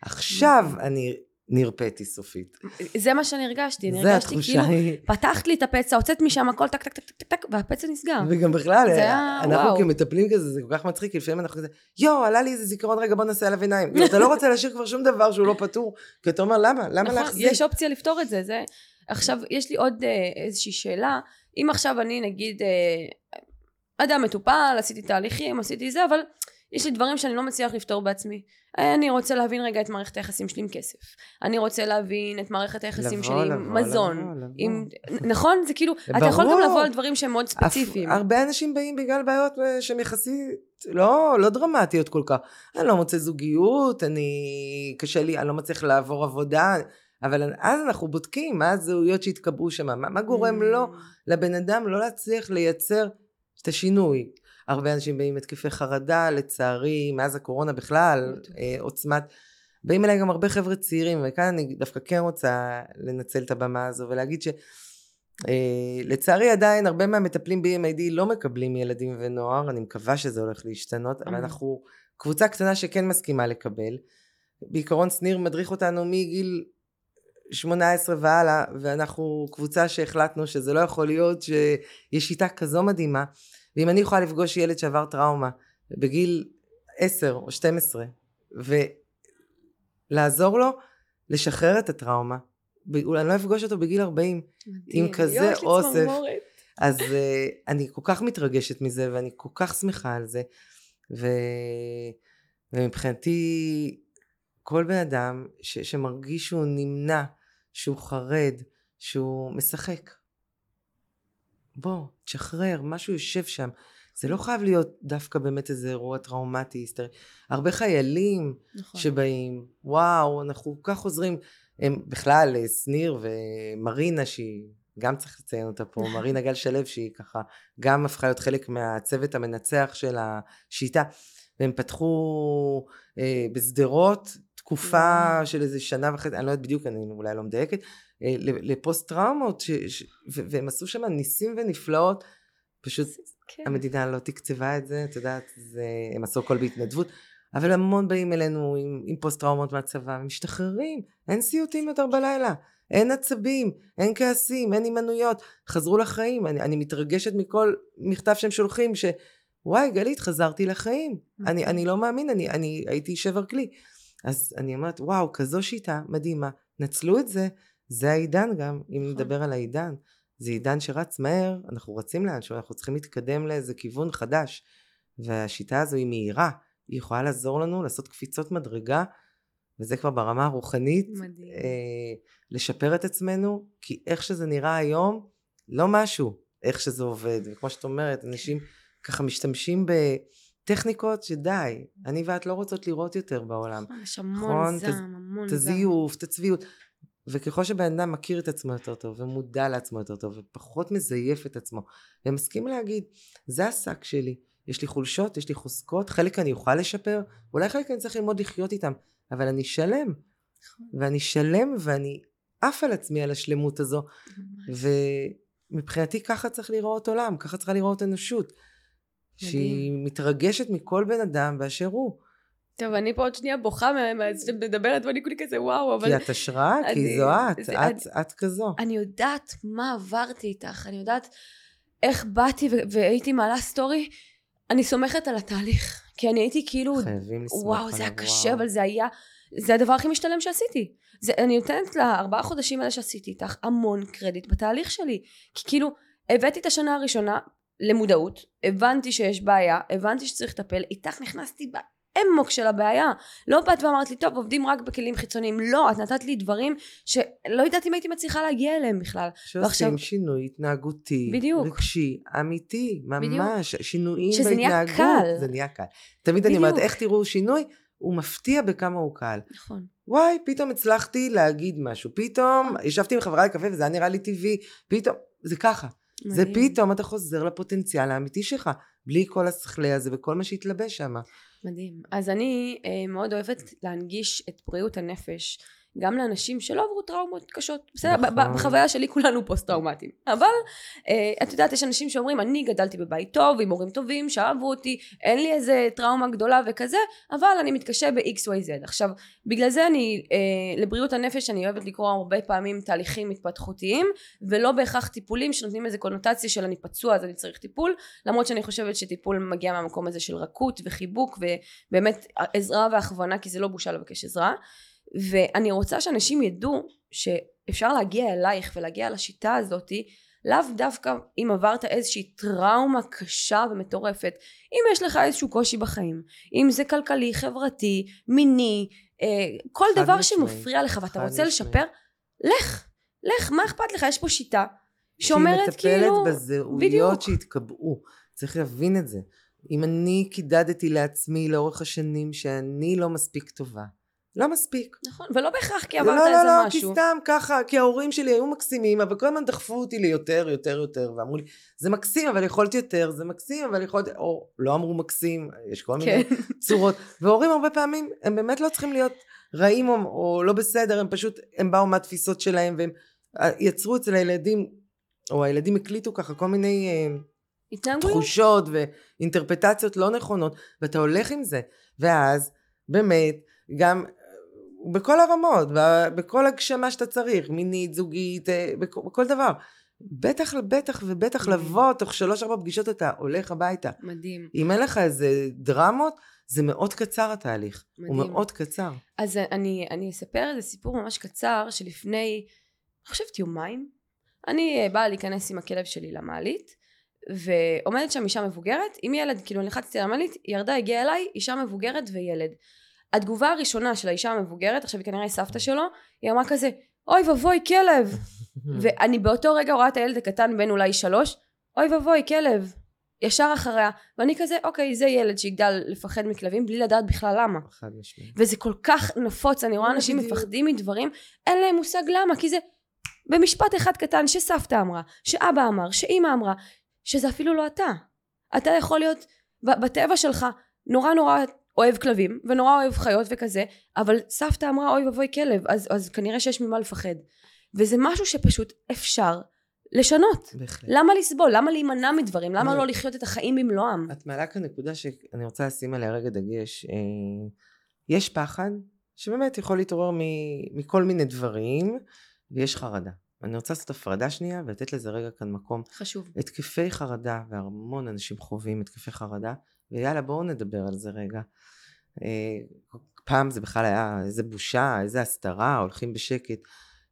עכשיו אני נרפאתי סופית.
זה מה שאני הרגשתי, אני הרגשתי כאילו, היא... פתחת לי את הפצע, הוצאת משם הכל טק טק טק טק טק, והפצע נסגר.
וגם בכלל, אנחנו וואו. כמטפלים כזה, זה כל כך מצחיק, לפעמים אנחנו כזה, יואו, עלה לי איזה זיכרון, רגע בוא נעשה עליו עיניים. אתה לא רוצה להשאיר כבר שום דבר שהוא לא פתור, כי אתה אומר, למה? למה נכון, להחזיק?
יש אופציה לפתור את זה, זה... עכשיו, יש לי עוד אה, איזושהי שאלה, אם עכשיו אני נגיד, אה, אדם מטופל, עשיתי תהליכים, עשיתי זה, אבל יש לי דברים שאני לא מצליח לפתור בעצמי. אני רוצה להבין רגע את מערכת היחסים שלי עם כסף. אני רוצה להבין את מערכת היחסים
לבוא,
שלי
לבוא,
עם מזון.
לבוא, לבוא.
עם... נכון? זה כאילו,
ברור.
אתה יכול גם לבוא על דברים שהם מאוד ספציפיים.
הרבה אנשים באים בגלל בעיות אה, שהן יחסית לא, לא דרמטיות כל כך. אני לא מוצא זוגיות, אני... קשה לי, אני לא מצליח לעבור עבודה. אבל אז אנחנו בודקים מה הזהויות שהתקבעו שם, מה, מה גורם לו, mm. לבן אדם לא להצליח לייצר את השינוי. הרבה אנשים באים עם התקפי חרדה, לצערי, מאז הקורונה בכלל, אה, עוצמת... באים אליי גם הרבה חבר'ה צעירים, וכאן אני דווקא כן רוצה לנצל את הבמה הזו ולהגיד שלצערי אה, עדיין הרבה מהמטפלים ב-EMID לא מקבלים ילדים ונוער, אני מקווה שזה הולך להשתנות, אבל אנחנו קבוצה קטנה שכן מסכימה לקבל. בעיקרון שניר מדריך אותנו מגיל 18 והלאה, ואנחנו קבוצה שהחלטנו שזה לא יכול להיות שיש שיטה כזו מדהימה ואם אני יכולה לפגוש ילד שעבר טראומה בגיל 10 או 12 ולעזור לו לשחרר את הטראומה, אולי אני לא אפגוש אותו בגיל 40 מדהים. עם כזה אוסף. אז uh, אני כל כך מתרגשת מזה ואני כל כך שמחה על זה. ו... ומבחינתי כל בן אדם ש... שמרגיש שהוא נמנע, שהוא חרד, שהוא משחק, בוא, תשחרר, משהו יושב שם. זה לא חייב להיות דווקא באמת איזה אירוע טראומטי, היסטרי. הרבה חיילים נכון. שבאים, וואו, אנחנו כל כך עוזרים. הם בכלל, אה, שניר ומרינה, שהיא, גם צריך לציין אותה פה, מרינה גל שלו, שהיא ככה, גם הפכה להיות חלק מהצוות המנצח של השיטה. והם פתחו אה, בשדרות תקופה של איזה שנה וחצי, אני לא יודעת בדיוק, אני אולי לא מדייקת, אה, לפוסט טראומות, ש, ש, ו, והם עשו שם ניסים ונפלאות, פשוט כן. המדינה לא תקצבה את זה, את יודעת, זה, הם עשו הכל בהתנדבות, אבל המון באים אלינו עם, עם פוסט טראומות מהצבא, ומשתחררים, אין סיוטים יותר בלילה, אין עצבים, אין כעסים, אין הימנויות, חזרו לחיים, אני, אני מתרגשת מכל מכתב שהם שולחים, ש... וואי גלית חזרתי לחיים, אני, אני לא מאמין, אני, אני הייתי שבר כלי. אז אני אומרת וואו כזו שיטה מדהימה, נצלו את זה, זה העידן גם, אם נכון. נדבר על העידן. זה עידן שרץ מהר, אנחנו רצים לאנשהו, אנחנו צריכים להתקדם לאיזה כיוון חדש. והשיטה הזו היא מהירה, היא יכולה לעזור לנו לעשות קפיצות מדרגה, וזה כבר ברמה הרוחנית. מדהים. אה, לשפר את עצמנו, כי איך שזה נראה היום, לא משהו, איך שזה עובד. וכמו שאת אומרת, אנשים ככה משתמשים בטכניקות שדי, אני ואת לא רוצות לראות יותר בעולם.
נכון, יש המון נכון? זעם, המון זעם.
את הזיוף, את הצביעות. וככל שבן אדם מכיר את עצמו יותר טוב ומודע לעצמו יותר טוב ופחות מזייף את עצמו ומסכים להגיד זה השק שלי יש לי חולשות יש לי חוזקות חלק אני אוכל לשפר אולי חלק אני צריך ללמוד לחיות איתם אבל אני שלם נכון. ואני שלם ואני עף על עצמי על השלמות הזו ומבחינתי ככה צריך לראות עולם ככה צריכה לראות אנושות שהיא מתרגשת מכל בן אדם באשר הוא
טוב, אני פה עוד שנייה בוכה מאז שאת מדברת, ואני כולי כזה וואו, אבל...
כי את השראה, כי זו את,
זה-
את, את כזו.
אני יודעת מה עברתי איתך, אני יודעת איך באתי והייתי מעלה סטורי, אני סומכת על התהליך, כי אני הייתי כאילו, וואו, זה היה קשה. אבל זה היה, זה הדבר הכי משתלם שעשיתי. זה, אני נותנת לארבעה חודשים האלה שעשיתי איתך המון קרדיט בתהליך שלי. כי כאילו, הבאתי את השנה הראשונה למודעות, הבנתי שיש בעיה, הבנתי שצריך לטפל, איתך נכנסתי באמוק של הבעיה. לא באת ואמרת לי, טוב, עובדים רק בכלים חיצוניים. לא, את נתת לי דברים שלא יודעת אם הייתי מצליחה להגיע אליהם בכלל.
שעושים
ועכשיו-
שינוי התנהגותי,
בדיוק.
רגשי, אמיתי, ממש, שינויים
שזה נהיה
בהתנהגות.
קל.
זה נהיה קל. תמיד אני אומרת,
בדיוק.
איך תראו שינוי? הוא מפתיע בכמה הוא קל.
נכון.
וואי, פתאום הצלחתי להגיד משהו. פתאום ישבתי עם חברה לקפה וזה היה נראה לי טבעי. פתאום, זה ככה. זה. פתאום אתה חוזר לפוטנציאל האמיתי שלך, בלי כל השכלי הזה וכל מה שהתלבש שם.
מדהים. אז אני אה, מאוד אוהבת להנגיש את בריאות הנפש גם לאנשים שלא עברו טראומות קשות. בסדר,
נכון.
בחוויה שלי כולנו פוסט-טראומטיים. אבל אה, את יודעת, יש אנשים שאומרים, אני גדלתי בבית טוב, עם הורים טובים, שאהבו אותי, אין לי איזה טראומה גדולה וכזה, אבל אני מתקשה ב-XYZ. עכשיו, בגלל זה אני, אה, לבריאות הנפש אני אוהבת לקרוא הרבה פעמים תהליכים התפתחותיים, ולא בהכרח טיפולים שנותנים איזה קונוטציה של אני פצוע אז אני צריך טיפול, למרות שאני חושבת שטיפול מגיע מהמקום הזה של רכות וחיבוק ובאמת עזרה והכוונה כי זה לא בושה לבקש עזרה ואני רוצה שאנשים ידעו שאפשר להגיע אלייך ולהגיע לשיטה הזאתי לאו דווקא אם עברת איזושהי טראומה קשה ומטורפת אם יש לך איזשהו קושי בחיים אם זה כלכלי חברתי מיני אה, כל דבר
משמעית.
שמפריע לך ואתה רוצה
משמעית.
לשפר לך לך מה אכפת לך יש פה שיטה שאומרת
שהיא
כאילו
מטפלת בזהויות
בדיוק.
שהתקבעו. צריך להבין את זה. אם אני קידדתי לעצמי לאורך השנים שאני לא מספיק טובה, לא מספיק.
נכון ולא בהכרח כי
לא,
עברת
לא,
איזה
לא, כי
משהו
סתם ככה, כי ההורים שלי היו מקסימים, אבל כל הזמן דחפו אותי ליותר, יותר, יותר, ואמרו לי, זה מקסים, אבל יכולת יותר, זה מקסים, אבל יכולת, או לא אמרו מקסים, יש כל מיני
כן.
צורות, והורים הרבה פעמים, הם באמת לא צריכים להיות רעים או, או לא בסדר, הם פשוט, הם באו מהתפיסות שלהם, והם אה, יצרו אצל הילדים, או הילדים הקליטו ככה כל מיני אה,
התנהגויות.
תחושות ואינטרפטציות לא נכונות, ואתה הולך עם זה, ואז באמת, גם בכל הרמות, בכל הגשמה שאתה צריך, מינית, זוגית, אה, בכ- בכל דבר. בטח, בטח ובטח. לבוא, תוך שלוש ארבע פגישות אתה הולך הביתה.
מדהים
אם אין לך איזה דרמות, זה מאוד קצר התהליך. הוא
מדהים.
מאוד קצר.
אז אני, אני אספר איזה סיפור ממש קצר שלפני, אני חושבת יומיים, אני אה, באה להיכנס עם הכלב שלי למעלית, ועומדת שם אישה מבוגרת, עם ילד, כאילו אני לחצתי על המעלית, היא ירדה, הגיעה אליי, אישה מבוגרת וילד. התגובה הראשונה של האישה המבוגרת, עכשיו היא כנראה סבתא שלו, היא אמרה כזה, אוי ואבוי כלב! ואני באותו רגע רואה את הילד הקטן בן אולי שלוש, אוי ואבוי כלב! ישר אחריה, ואני כזה, אוקיי, זה ילד שיגדל לפחד מכלבים בלי לדעת בכלל למה.
חד משמעית.
וזה כל כך נפוץ, אני רואה
אה,
אנשים. מפחדים מדברים, אין להם מושג למה, כי זה במשפט אחד קטן שסבתא אמרה, שאבא אמר, שאימא אמרה, שזה אפילו לא אתה. אתה יכול להיות בטבע שלך נורא נורא אוהב כלבים, ונורא אוהב חיות וכזה, אבל סבתא אמרה אוי ואבוי כלב, אז, אז כנראה שיש ממה לפחד. וזה משהו שפשוט אפשר לשנות.
בהחלט.
למה לסבול? למה להימנע מדברים? למה
אני-
לא לחיות את החיים במלואם?
את מעלה כאן נקודה שאני רוצה לשים עליה רגע דגש. אה, יש פחד שבאמת יכול להתעורר מכל מיני דברים, ויש חרדה. אני רוצה לעשות הפרדה שנייה ולתת לזה רגע כאן מקום.
חשוב.
התקפי חרדה, והמון אנשים חווים התקפי חרדה, ויאללה בואו נדבר על זה רגע. אה, פעם זה בכלל היה איזה בושה, איזה הסתרה, הולכים בשקט.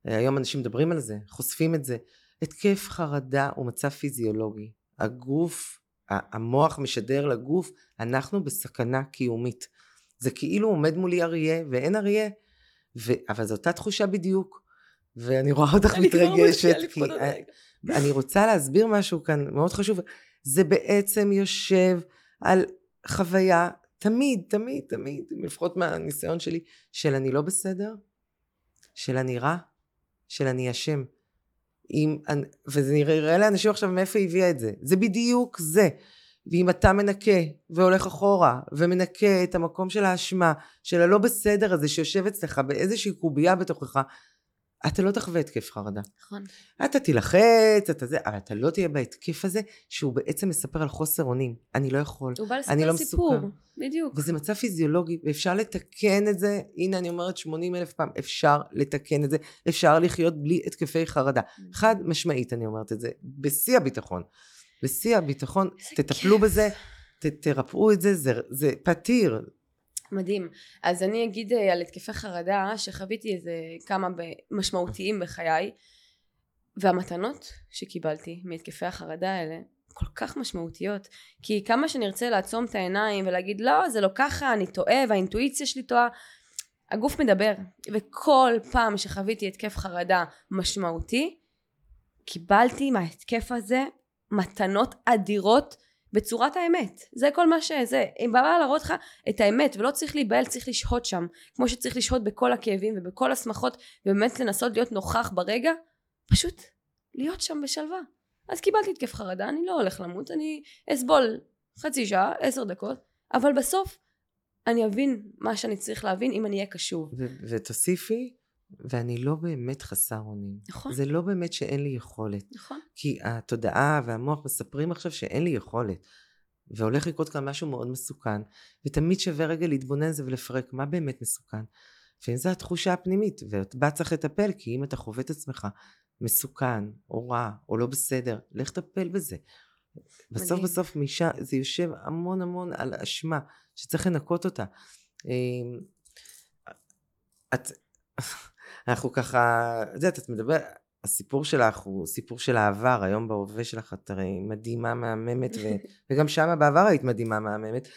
אה, היום אנשים מדברים על זה, חושפים את זה. התקף חרדה הוא מצב פיזיולוגי. הגוף, המוח משדר לגוף, אנחנו בסכנה קיומית. זה כאילו עומד מולי אריה ואין אריה, ו... אבל זו אותה תחושה בדיוק. ואני רואה אותך
אני
מתרגשת, כי. אני רוצה להסביר משהו כאן מאוד חשוב. זה בעצם יושב על חוויה, תמיד, תמיד, תמיד, לפחות מהניסיון שלי, של אני לא בסדר, של אני רע, של אני אשם. אם, וזה נראה לאנשים עכשיו מאיפה היא הביאה את זה. זה בדיוק זה. ואם אתה מנקה והולך אחורה ומנקה את המקום של האשמה, של הלא בסדר הזה שיושב אצלך באיזושהי קובייה בתוכך, אתה לא תחווה התקף חרדה.
נכון.
אתה תילחץ, אתה זה, אבל אתה לא תהיה בהתקף הזה, שהוא בעצם מספר על חוסר אונים. אני לא יכול.
הוא בא
אני
לספר
לא
סיפור.
מסוכן.
בדיוק.
וזה מצב פיזיולוגי, ואפשר לתקן את זה. הנה, אני אומרת 80 אלף פעם, אפשר לתקן את זה. אפשר לחיות בלי התקפי חרדה. חד משמעית, אני אומרת את זה, בשיא הביטחון. בשיא הביטחון, תטפלו
כיף.
בזה, ת, תרפאו את זה, זה, זה פתיר.
מדהים. אז אני אגיד אה, על התקפי חרדה שחוויתי איזה כמה משמעותיים בחיי והמתנות שקיבלתי מהתקפי החרדה האלה כל כך משמעותיות כי כמה שנרצה לעצום את העיניים ולהגיד לא זה לא ככה אני טועה והאינטואיציה שלי טועה הגוף מדבר וכל פעם שחוויתי התקף חרדה משמעותי קיבלתי מההתקף הזה מתנות אדירות בצורת האמת. זה כל מה שזה אם בא להראות לך את האמת ולא צריך להיבהל צריך לשהות שם. כמו שצריך לשהות בכל הכאבים ובכל השמחות ובאמת לנסות להיות נוכח ברגע פשוט להיות שם בשלווה. אז קיבלתי התקף חרדה אני לא הולך למות אני אסבול חצי שעה עשר דקות אבל בסוף אני אבין מה שאני צריך להבין אם אני אהיה קשוב.
ותוסיפי, ואני לא באמת חסר אונים.
נכון.
זה לא באמת שאין לי יכולת.
נכון
כי התודעה והמוח מספרים עכשיו שאין לי יכולת. והולך לקרות כאן משהו מאוד מסוכן. ותמיד שווה רגע להתבונן על זה ולפרק מה באמת מסוכן. לפעמים זו התחושה הפנימית, ובה צריך לטפל, כי אם אתה חווה את עצמך מסוכן, או רע, או לא בסדר, לך טפל בזה. בסוף
מדהים.
בסוף משם זה יושב המון המון על אשמה, שצריך לנקות אותה. אמ, את, אנחנו ככה, את יודעת, את מדברת, הסיפור שלך הוא סיפור של העבר, היום בהווה שלך את הרי מדהימה, מהממת, ו, וגם שמה בעבר היית מדהימה, מהממת.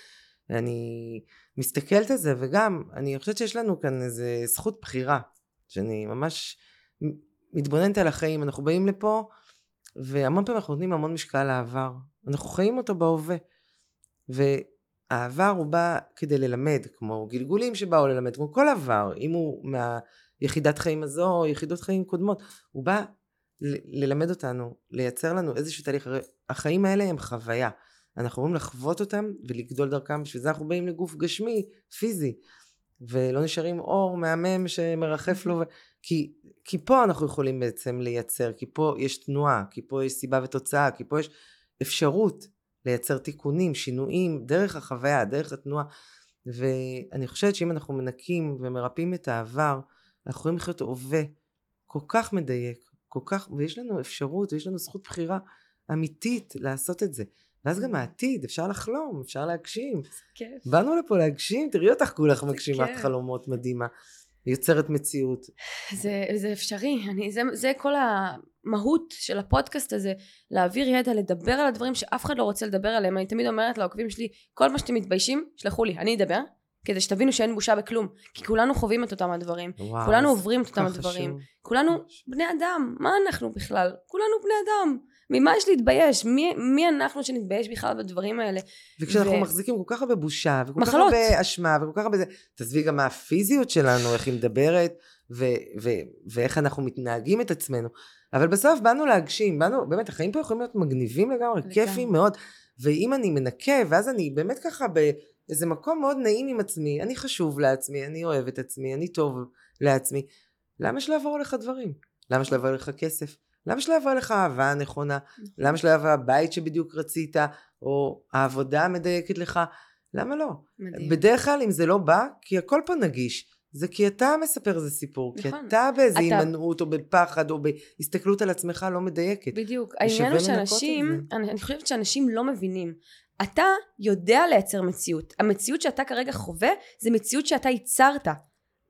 אני מסתכלת על זה, וגם, אני חושבת שיש לנו כאן איזה זכות בחירה, שאני ממש מתבוננת על החיים, אנחנו באים לפה, והמון פעמים אנחנו נותנים המון משקל לעבר, אנחנו חיים אותו בהווה. והעבר הוא בא כדי ללמד, כמו גלגולים שבאו ללמד, כמו כל עבר, אם הוא מהיחידת חיים הזו או יחידות חיים קודמות, הוא בא ל- ללמד אותנו, לייצר לנו איזשהו תהליך, הרי החיים האלה הם חוויה, אנחנו אמורים לחוות אותם ולגדול דרכם, בשביל זה אנחנו באים לגוף גשמי, פיזי, ולא נשארים אור מהמם שמרחף לו, כי, כי פה אנחנו יכולים בעצם לייצר, כי פה יש תנועה, כי פה יש סיבה ותוצאה, כי פה יש אפשרות לייצר תיקונים, שינויים, דרך החוויה, דרך התנועה. ואני חושבת שאם אנחנו מנקים ומרפאים את העבר, אנחנו יכולים לחיות הווה כל כך מדייק, כל כך, ויש לנו אפשרות ויש לנו זכות בחירה אמיתית לעשות את זה. ואז גם העתיד, אפשר לחלום, אפשר להגשים.
כיף
באנו לפה להגשים, תראי אותך כולך מגשימת
כיף.
חלומות מדהימה. יוצרת מציאות.
זה, זה אפשרי, אני, זה, זה כל המהות של הפודקאסט הזה, להעביר ידע, לדבר על הדברים שאף אחד לא רוצה לדבר עליהם, אני תמיד אומרת לעוקבים שלי, כל מה שאתם מתביישים, שלחו לי, אני אדבר, כדי שתבינו שאין בושה בכלום, כי כולנו חווים את אותם הדברים,
וואו,
כולנו עוברים את אותם
כך
הדברים,
חשוב.
כולנו. בני אדם, מה אנחנו בכלל? כולנו בני אדם, ממה יש להתבייש? מי, מי אנחנו שנתבייש בכלל בדברים האלה?
וכשאנחנו
ו-
מחזיקים כל כך הרבה בושה, וכל כך
מחלות.
הרבה אשמה, וכל כך הרבה זה, תעזבי גם מה הפיזיות שלנו, איך היא מדברת, ו- ו- ואיך אנחנו מתנהגים את עצמנו. אבל בסוף באנו להגשים, באנו, באמת, החיים פה יכולים להיות מגניבים לגמרי. כיפים מאוד. ואם אני מנקה, ואז אני באמת ככה באיזה מקום מאוד נעים עם עצמי, אני חשוב לעצמי, אני אוהב את עצמי, אני טוב לעצמי, למה שלא יבואו לך דברים? למה שלא יבוא לך כסף? למה שלא יבוא לך אהבה הנכונה? למה שלא יבוא הבית שבדיוק רצית, או העבודה המדייקת לך? למה לא?
מדהים.
בדרך כלל אם זה לא בא, כי הכל פה נגיש. זה כי אתה מספר איזה סיפור, כי
נכון.
אתה באיזה
אתה-
הימנעות או בפחד או בהסתכלות על עצמך לא מדייקת.
בדיוק. העניין הוא שאנשים, אני, אני חושבת שאנשים לא מבינים. אתה יודע לייצר מציאות. המציאות שאתה כרגע חווה, זה מציאות שאתה ייצרת.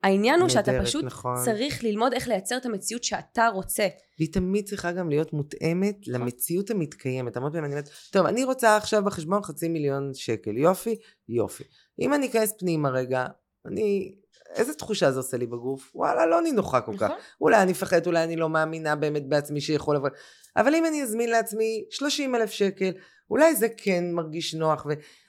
העניין הוא שאתה פשוט
נכון.
צריך ללמוד איך לייצר את המציאות שאתה רוצה.
והיא תמיד צריכה גם להיות מותאמת למציאות המתקיימת. המון פעמים אני אומרת, טוב, אני רוצה עכשיו בחשבון חצי מיליון שקל. יופי? יופי. אם אני אכנס פנימה רגע, אני... איזה תחושה זה עושה לי בגוף? וואלה, לא נינוחה כל כך.
נכון?
אולי אני אפחד, אולי אני לא מאמינה באמת בעצמי שיכול לבוא. אבל אם אני אזמין לעצמי 30 אלף שקל, אולי זה כן מרגיש נוח.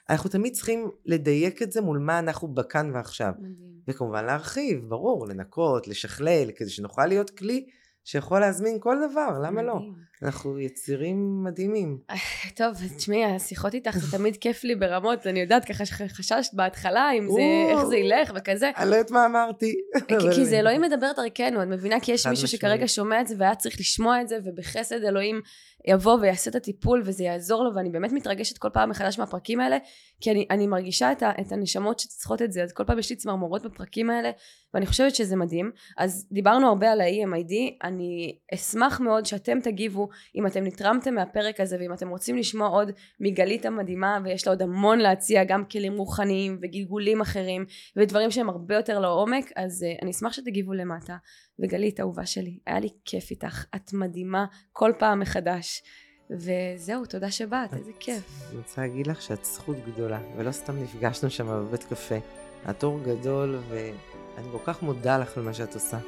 ואנחנו תמיד צריכים לדייק את זה מול מה אנחנו בכאן ועכשיו.
מדהים.
וכמובן להרחיב, ברור, לנקות, לשכלל, כדי שנוכל להיות כלי שיכול להזמין כל דבר, למה לא? אנחנו יצירים מדהימים.
טוב, תשמעי, השיחות איתך זה תמיד כיף לי ברמות, אני יודעת ככה שחששת בהתחלה אם זה. איך זה ילך וכזה.
אני לא יודעת מה אמרתי.
כי, כי זה אלוהים מדבר דרכנו, את מבינה? כי יש מישהו. שכרגע שומע את זה והיה צריך לשמוע את זה, ובחסד אלוהים יבוא ויעשה את הטיפול וזה יעזור לו, ואני באמת מתרגשת כל פעם מחדש מהפרקים האלה, כי אני, אני מרגישה את, ה, את הנשמות שצריכות את זה, אז כל פעם יש לי צמרמורות בפרקים האלה, ואני חושבת שזה מדהים. אז דיברנו הרבה על ה-EMID, אני אשמח מאוד שאתם תגיבו אם אתם נתרמתם מהפרק הזה, ואם אתם רוצים לשמוע עוד מגלית המדהימה, ויש לה עוד המון להציע, גם כלים רוחניים וגלגולים אחרים, ודברים שהם הרבה יותר לעומק, אז uh, אני אשמח שתגיבו למטה. וגלית, אהובה שלי, היה לי כיף איתך, את מדהימה כל פעם מחדש. וזהו, תודה שבאת, איזה כיף.
אני רוצה להגיד לך שאת זכות גדולה, ולא סתם נפגשנו שם בבית קפה. את אור גדול, ואני כל כך מודה לך על מה שאת עושה.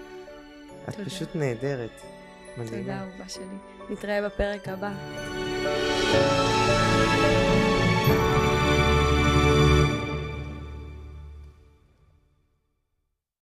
את
תודה.
פשוט נהדרת.
תודה, אהובה שלי. נתראה בפרק הבא.